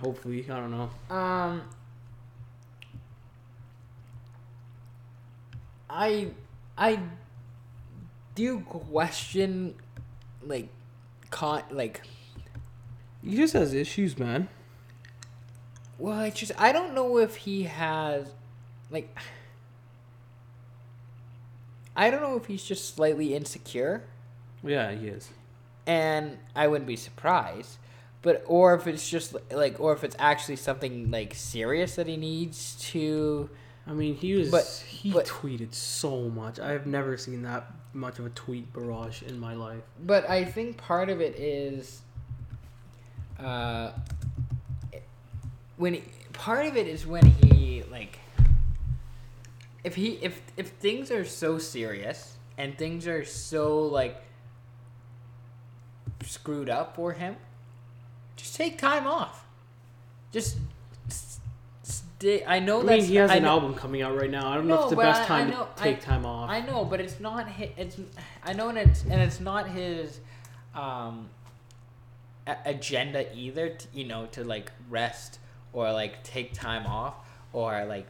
Hopefully, I don't know. Um, I I do question like con like He just has issues, man. well it's just I don't know if he has like I don't know if he's just slightly insecure Yeah, he is. and I wouldn't be surprised but or if it's just like or if it's actually something like serious that he needs to I mean, he was. But- he but- tweeted so much. I've never seen that much of a tweet barrage in my life. But I think part of it is, uh, when he, part of it is when he like, if he if if things are so serious and things are so like screwed up for him, just take time off. Just stay. I know I that mean, he has I an know- album coming out right now. I don't know if it's the best time know- to take I- time off. I know, but it's not his. It's I know, and it's and it's not his um, agenda either. To, you know, to like rest or like take time off or like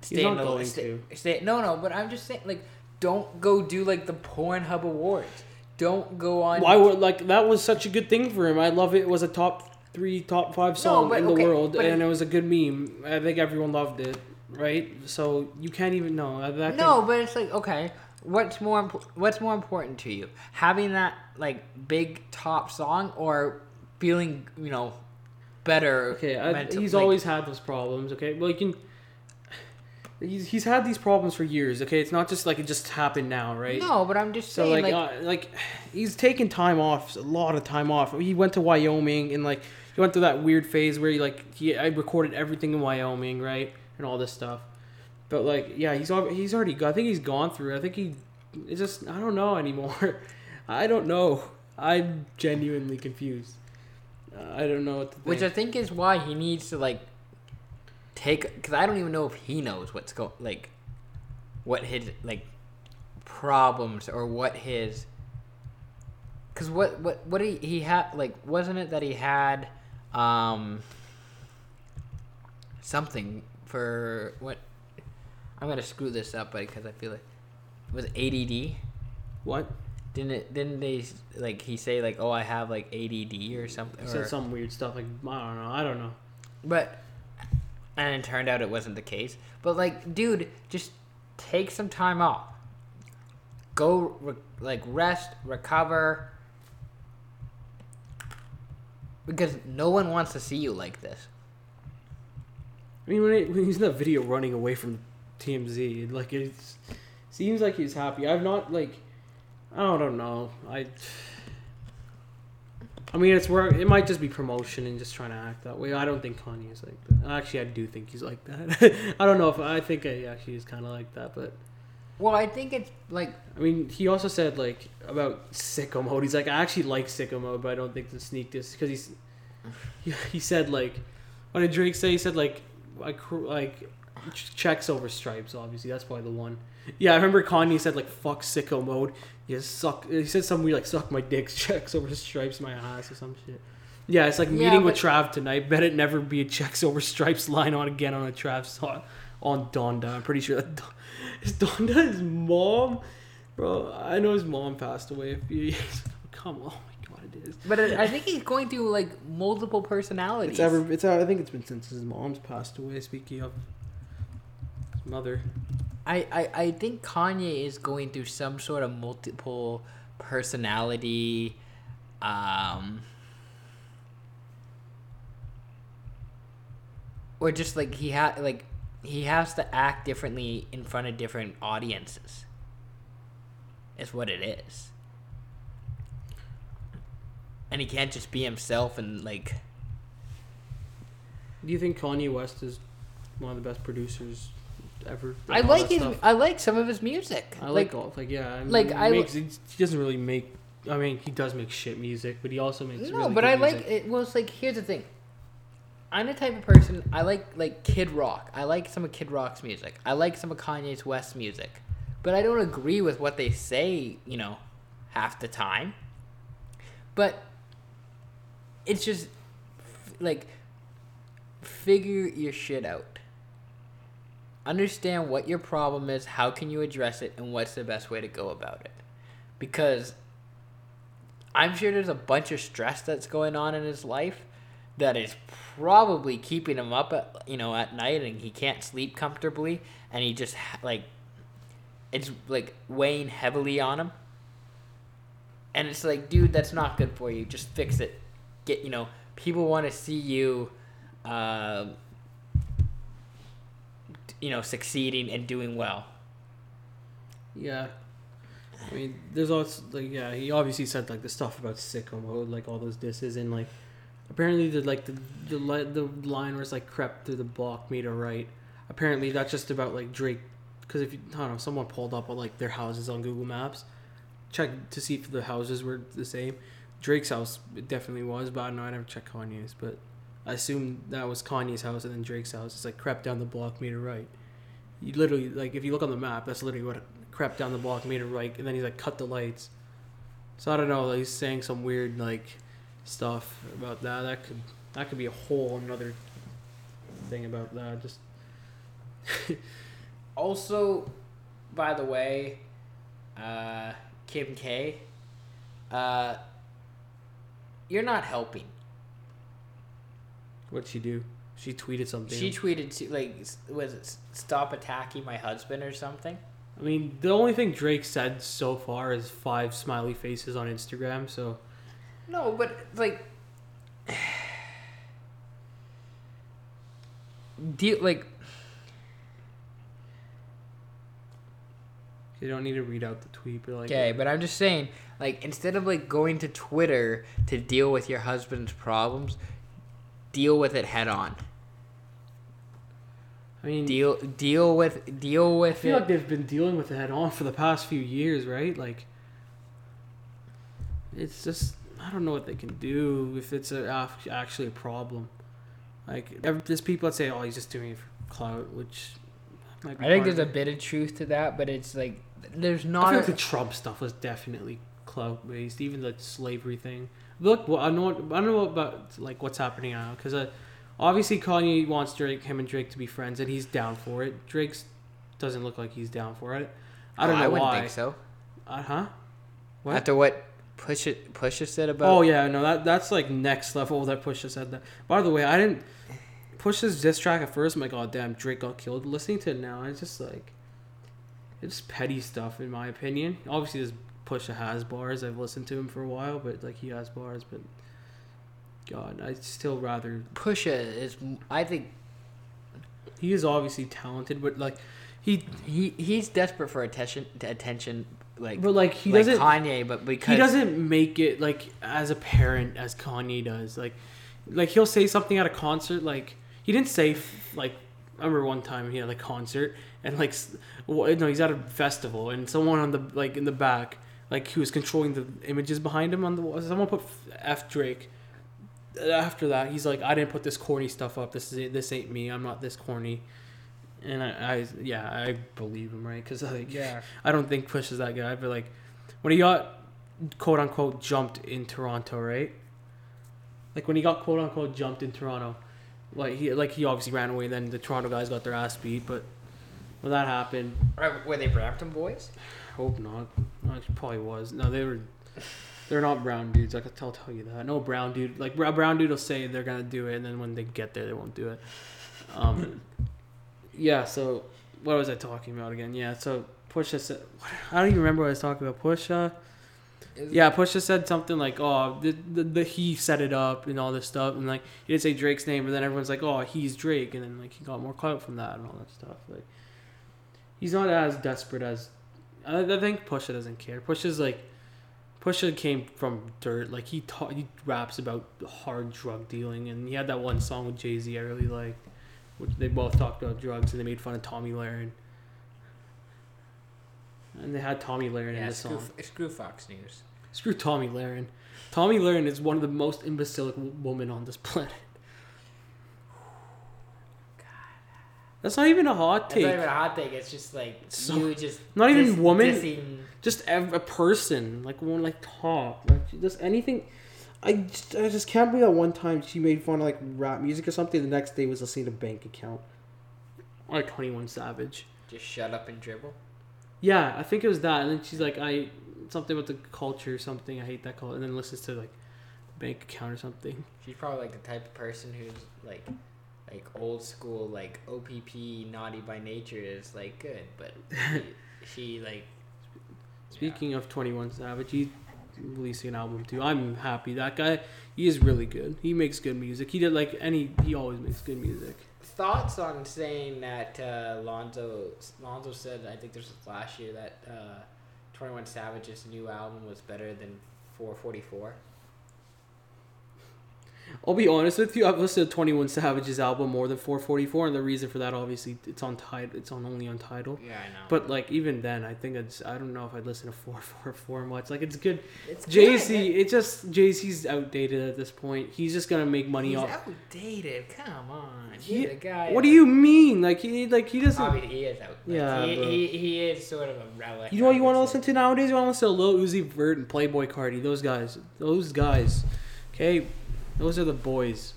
He's stay not in the going stay, to. stay. No, no, but I'm just saying, like, don't go do like the Pornhub Awards. Don't go on. Why would like that was such a good thing for him? I love it. It was a top three, top five song but in the okay, world, and it- it was a good meme. I think everyone loved it, right? So you can't even know that. that No, but it's like okay, what's more imp- what's more important to you? Having that like big top song or feeling, you know, better Okay, I, mental- he's like- always had those problems. Okay, well you can. He's, he's had these problems for years. Okay, it's not just like it just happened now, right? No, but I'm just So saying like, like, uh, like he's taken time off, a lot of time off. He went to Wyoming and like he went through that weird phase where he like he I recorded everything in Wyoming, right, and all this stuff. But like, yeah, he's al- he's already. I think he's gone through. I think he. It's just I don't know anymore. I don't know. I'm genuinely confused. Uh, I don't know what to think. which I think is why he needs to like take because I don't even know if he knows what's going like what his like problems or what his because what what what he he had like wasn't it that he had um something for what I'm gonna screw this up but because I feel like was ADD what? didn't it didn't they like he say like oh I have like ADD or something He or, said some weird stuff like I don't know. I don't know. But and it turned out it wasn't the case. But like, dude, just take some time off. Go re- like rest, recover. Because no one wants to see you like this. I mean, when, it, when he's in that video running away from TMZ, like it seems like he's happy. I've not like, I don't know. I, I mean, it's where it might just be promotion and just trying to act that way. I don't think Kanye is like that. Actually, I do think he's like that. I don't know if I think I actually is kind of like that, but Well, I think it's like I mean, he also said like about sicko mode. He's like, I actually like sicko mode, but I don't think the sneak this because he's. He, he said like, what did Drake say? He said like, I like ch- checks over stripes. Obviously, that's probably the one. Yeah, I remember Kanye said like "fuck sicko mode." Yeah, suck. He said something weird like "suck my dick, checks over stripes my ass" or some shit. Yeah, it's like Yeah, meeting with Trav tonight. Bet it never be a checks over stripes line on again on a Trav song on Donda. I'm pretty sure that Don- is Donda his mom, bro. I know his mom passed away a few years. ago. Come on, oh my god, it is. But I think he's going through like multiple personalities. It's ever. It's. I think it's been since his mom's passed away. Speaking of mother. I, I, I think Kanye is going through some sort of multiple personality um or just like he ha like he has to act differently in front of different audiences. Is what it is. And he can't just be himself and like Do you think Kanye West is one of the best producers ever? I like his stuff? I like some of his music. I like, all like yeah. I mean, like, he I makes, he, doesn't really make. I mean, he does make shit music, but he also makes No, really but I like it. Well, it's like here's the thing. I'm the type of person I like like Kid Rock. I like some of Kid Rock's music. I like some of Kanye's West music, but I don't agree with what they say. You know, half the time. But it's just like figure your shit out. Understand what your problem is, how can you address it, and what's the best way to go about it. Because I'm sure there's a bunch of stress that's going on in his life that is probably keeping him up at you know at night and he can't sleep comfortably and he just like it's like weighing heavily on him. And it's like dude that's not good for you. Just fix it. Get you know people want to see you um you know succeeding and doing well Yeah. I mean, there's also like yeah, he obviously said like the stuff about sicko mode, like all those disses, and like apparently the like the the the line was like crept through the block made a right. Apparently that's just about like Drake, because if you I don't know, someone pulled up like their houses on Google Maps, check to see if the houses were the same. Drake's house definitely was, but I don't know I never checked Kanye's, but I assume that was Kanye's house and then Drake's house. It's like crept down the block made a right. You literally like if you look on the map, that's literally what crept down the block, made a right, and then he's like cut the lights. So I don't know. Like, He's saying some weird like stuff about that. That could that could be a whole another thing about that. Just Also, by the way, uh, Kim K, uh, you're not helping. What'd she do? She tweeted something. She tweeted to, like, was it stop attacking my husband or something? I mean, the only thing Drake said so far is five smiley faces on Instagram. So No, but like, deal like you don't need to read out the tweet, but like okay, but I'm just saying, like, instead of like going to Twitter to deal with your husband's problems, deal with it head on. I mean, Deal deal with deal with. I feel it. like they've been dealing with it head on for the past few years, right? Like, it's just I don't know what they can do if it's a, actually a problem. Like, there's people that say, "Oh, he's just doing it for clout," which I think there's a bit of truth to that, but it's like there's not. I feel a- like the Trump stuff was definitely clout based, even the slavery thing. Look, well, I know I don't know about like what's happening now because uh, obviously Kanye wants Drake, him and Drake to be friends, and he's down for it. Drake's doesn't look like he's down for it. I don't Oh, know I wouldn't why. think so. Uh huh. What? After what push it Pusha said about. Oh yeah, no, that that's like next level that Pusha said that. By the way, I didn't Pusha's diss track at first. I'm like, oh damn, Drake got killed. Listening to it now, it's just like it's petty stuff in my opinion. Obviously, this Pusha has bars. I've listened to him for a while, but like he has bars. But God, I still rather Pusha is. I think he is obviously talented, but like he he he's desperate for attention. Attention, like but like he like doesn't Kanye, but because he doesn't make it like as apparent as Kanye does. Like, like he'll say something at a concert. Like he didn't say like I remember one time he had a concert and like no he's at a festival and someone on the like in the back like he was controlling the images behind him on the wall. Someone put F Drake. After that, he's like, I didn't put this corny stuff up. This is this ain't me. I'm not this corny. and I, I yeah, I believe him, right? Because like, Yeah. I don't think Push is that guy. But like, when he got quote unquote jumped in Toronto, right? Like when he got quote unquote jumped in Toronto, like he like he obviously ran away. Then the Toronto guys got their ass beat. But when that happened, right? Were they Brampton boys? Hope not. No, it probably was. No, they were. They're not brown dudes. I can tell tell you that. No brown dude. Like a brown dude will say they're gonna do it, and then when they get there, they won't do it. Um, yeah. So what was I talking about again? Yeah. So Pusha said. I don't even remember what I was talking about. Pusha. Is- Yeah, Pusha said something like, "Oh, the, the the he set it up and all this stuff," and like he didn't say Drake's name, but then everyone's like, "Oh, he's Drake," and then like he got more clout from that and all that stuff. Like he's not as desperate as I, I think Pusha doesn't care. Pusha's like Pusha came from dirt. Like he ta- he raps about hard drug dealing, and he had that one song with Jay Z I really liked, which they both talked about drugs and they made fun of Tomi Lahren. And they had Tomi Lahren in the screw, song. screw Fox News. Screw Tomi Lahren. Tomi Lahren is one of the most imbecilic w- women on this planet. That's not even a hot take. It's not even a hot take. It's just like So- you just not even dis- woman. dissing- just ev- a person, like one like talk, like just anything. I just, I just can't believe that one time she made fun of like rap music or something. The next day was listening to Bank Account, like Twenty One Savage. just shut up and dribble. Yeah, I think it was that, and then she's like, I something about the culture or something. I hate that culture, and then listens to like Bank Account or something. She's probably like the type of person who's like, like old school, like OPP naughty by nature is like good, but she, she like. Speaking of Twenty One Savage, he's releasing an album too. I'm happy that guy. He is really good. He makes good music. He did like any. He always makes good music. thoughts on saying that uh, Lonzo Lonzo said I think this was last year that uh, Twenty One Savage's new album was better than 444. I'll be honest with you. I've listened to Twenty One Savage's album more than 444, and the reason for that, obviously, it's on Tidal. It's on only on Tidal. Yeah, I know. But like even then, I think it's. I don't know if I'd listen to 444 much. Like it's good. it's Jay Z. It's just Jay Z's outdated at this point. He's just gonna make money He's off. outdated. Come on, He- he's a guy. What do you mean? Like he like he doesn't. I mean, he is outdated. Yeah, he, he, he is sort of a relic. You know what you want to listen to nowadays? You want to listen to Lil Uzi Vert and Playboi Carti. Those guys. Those guys. Okay, those are the boys.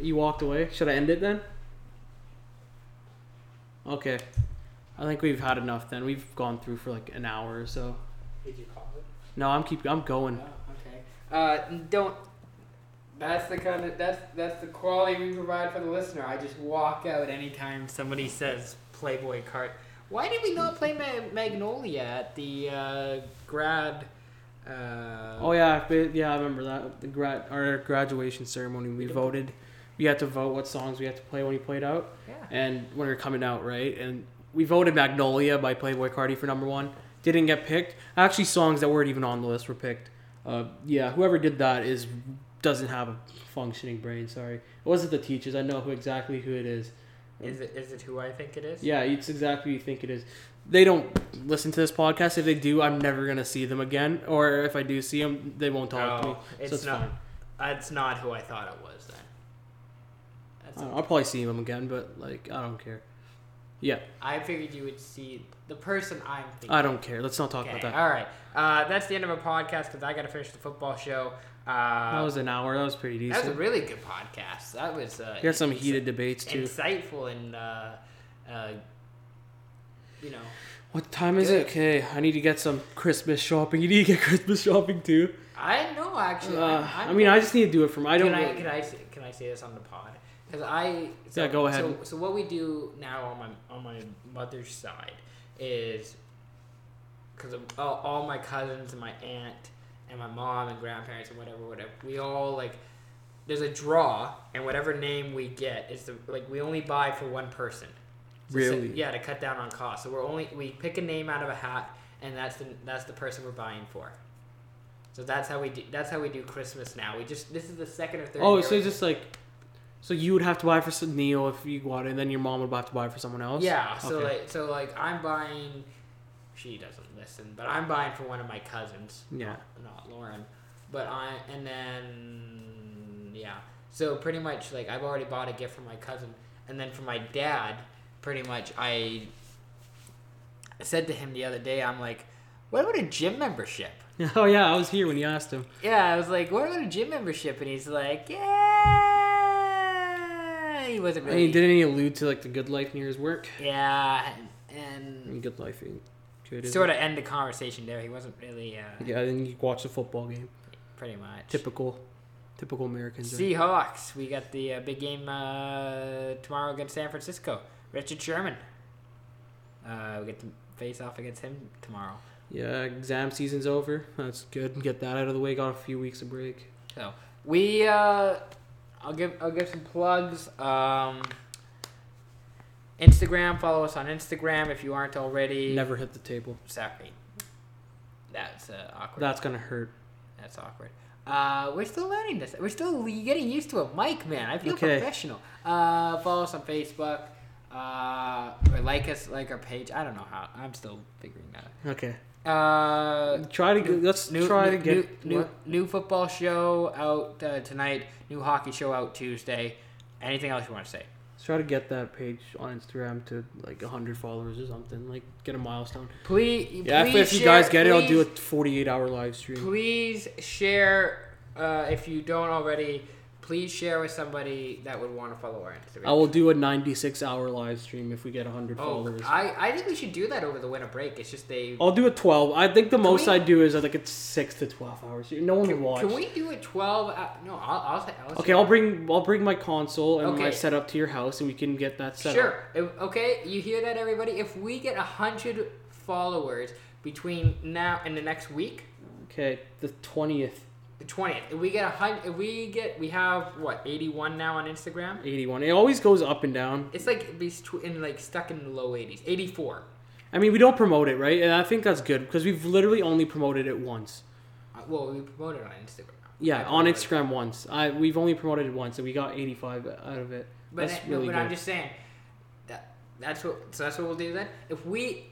You walked away. Should I end it then? Okay. I think we've had enough. Then we've gone through for like an hour or so. Did you call it? No, I'm keep. I'm going. Oh, okay. Uh, don't. That's the kind of that's that's the quality we provide for the listener. I just walk out anytime somebody says Playboy cart. Why did we not play Ma- Magnolia at the uh, grad? Uh, Oh yeah, but- yeah. I remember that. The grad our graduation ceremony. We voted. We had to vote what songs we had to play when he played out. yeah. and when we were coming out, right? And we voted Magnolia by Playboi Carti for number one. Didn't get picked. Actually, songs that weren't even on the list were picked. Uh, yeah, whoever did that is doesn't have a functioning brain. Sorry, it wasn't the teachers. I know who exactly who it is. Is it is it who I think it is? Yeah, it's exactly who you think it is. They don't listen to this podcast. If they do, I'm never gonna see them again. Or if I do see them, they won't talk to me. It's, so it's not. fine. That's not who I thought it was. Then. That's I will probably see them again, but like I don't care. Yeah, I figured you would see the person I'm thinking. I don't care. Let's not talk Okay, about that. all right. Uh, that's the end of our podcast because I got to finish the football show. Uh, That was an hour. That was pretty decent. that was a really good podcast. That was uh, some heated debates too. insightful and uh, uh, you know. What time is Good. it? Okay, I need to get some Christmas shopping. You need to get Christmas shopping too. I know actually. Uh, I'm, I I'm mean, I just need to do it for my. I don't. can I can I say, can I say this on the pod? Because I so, Yeah, go ahead. So, so what we do now on my on my mother's side is because all, all my cousins and my aunt and my mom and grandparents and whatever whatever we all like there's a draw and whatever name we get is the like we only buy for one person. Really? yeah, to cut down on costs. So we're only we pick a name out of a hat and that's the that's the person we're buying for. So that's how we do. That's how we do Christmas now. We just this is the second or third. oh, year so it's just like, so you would have to buy for some Neil if you got it, and then your mom would have to buy for someone else. Yeah, so Okay. like so like I'm buying she doesn't listen, but I'm buying for one of my cousins. Yeah. Not, not Lauren. But I and then yeah. So pretty much like I've already bought a gift for my cousin and then for my dad, pretty much I said to him the other day, I'm like, what about a gym membership? Oh yeah, I was here when you asked him. Yeah, I was like, what about a gym membership? And he's like, yeah. He wasn't really. mean, didn't he allude to like the GoodLife near his work? yeah, I and good life good. sort it? of end the conversation there. He wasn't really, uh, Yeah, then you watch the football game. pretty much. Typical, typical Americans. right? Seahawks. We got the uh, big game uh, tomorrow against San Francisco. Richard Sherman. Uh, we get to face off against him tomorrow. Yeah, exam season's over. That's good. Get that out of the way. Got a few weeks of break. So we, uh, I'll give I'll give some plugs. Um, Instagram. Follow us on Instagram if you aren't already. Never hit the table. Sorry. That's uh, awkward. That's gonna hurt. That's awkward. Uh, we're still learning this. We're still getting used to a mic, man. I feel Okay. professional. Uh, follow us on Facebook. Uh, or like us, like our page. I don't know how. I'm still figuring that out. Okay. Uh, Try to get. Let's new, try new, to get. new, new, new football show out uh, tonight. New hockey show out Tuesday. Anything else you want to say? Let's try to get that page on Instagram to like hundred followers or something. Like get a milestone. Please, Yeah, if, please if you share- guys get it, I'll do a 48 hour live stream. Please share uh, if you don't already. Please share with somebody that would want to follow our Instagram. I will do a 96 hour live stream if we get 100 Oh, followers. I, I think we should do that over the winter break. It's just they. I'll do a 12. I think the most we- I do is I think it's six to 12 hours. No one will Can, watch. can we do a twelve? Uh, no, I'll. I'll, say- I'll Okay, I'll bring I'll bring my console and my setup to your house, and we can get that set Sure. up. If- okay, you hear that, everybody? If we get a hundred followers between now and the next week, Okay, the 20th, the twentieth, if we get a hundred, if we get, we have what eighty-one now on Instagram. 81. It always goes up and down. It's like be tw- in like stuck in the low eighties, eighty-four. I mean, we don't promote it, right? And I think that's good because we've literally only promoted it once. Uh, well, we promoted it on Instagram. Yeah, on. Instagram once. I we've only promoted it once, and we got 85 out of it. But, That's I- no, really but I'm just saying that that's what so that's what we'll do then. If we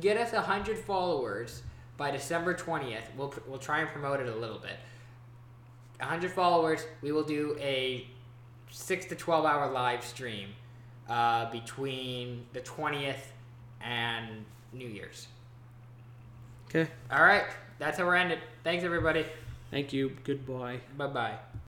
get us hundred followers by December twentieth, we'll we'll try and promote it a little bit. Hundred followers, we will do a six to twelve hour live stream uh, between the twentieth and New Year's. Okay. All right, that's how we're ended. Thanks everybody. Thank you. Goodbye. Bye bye.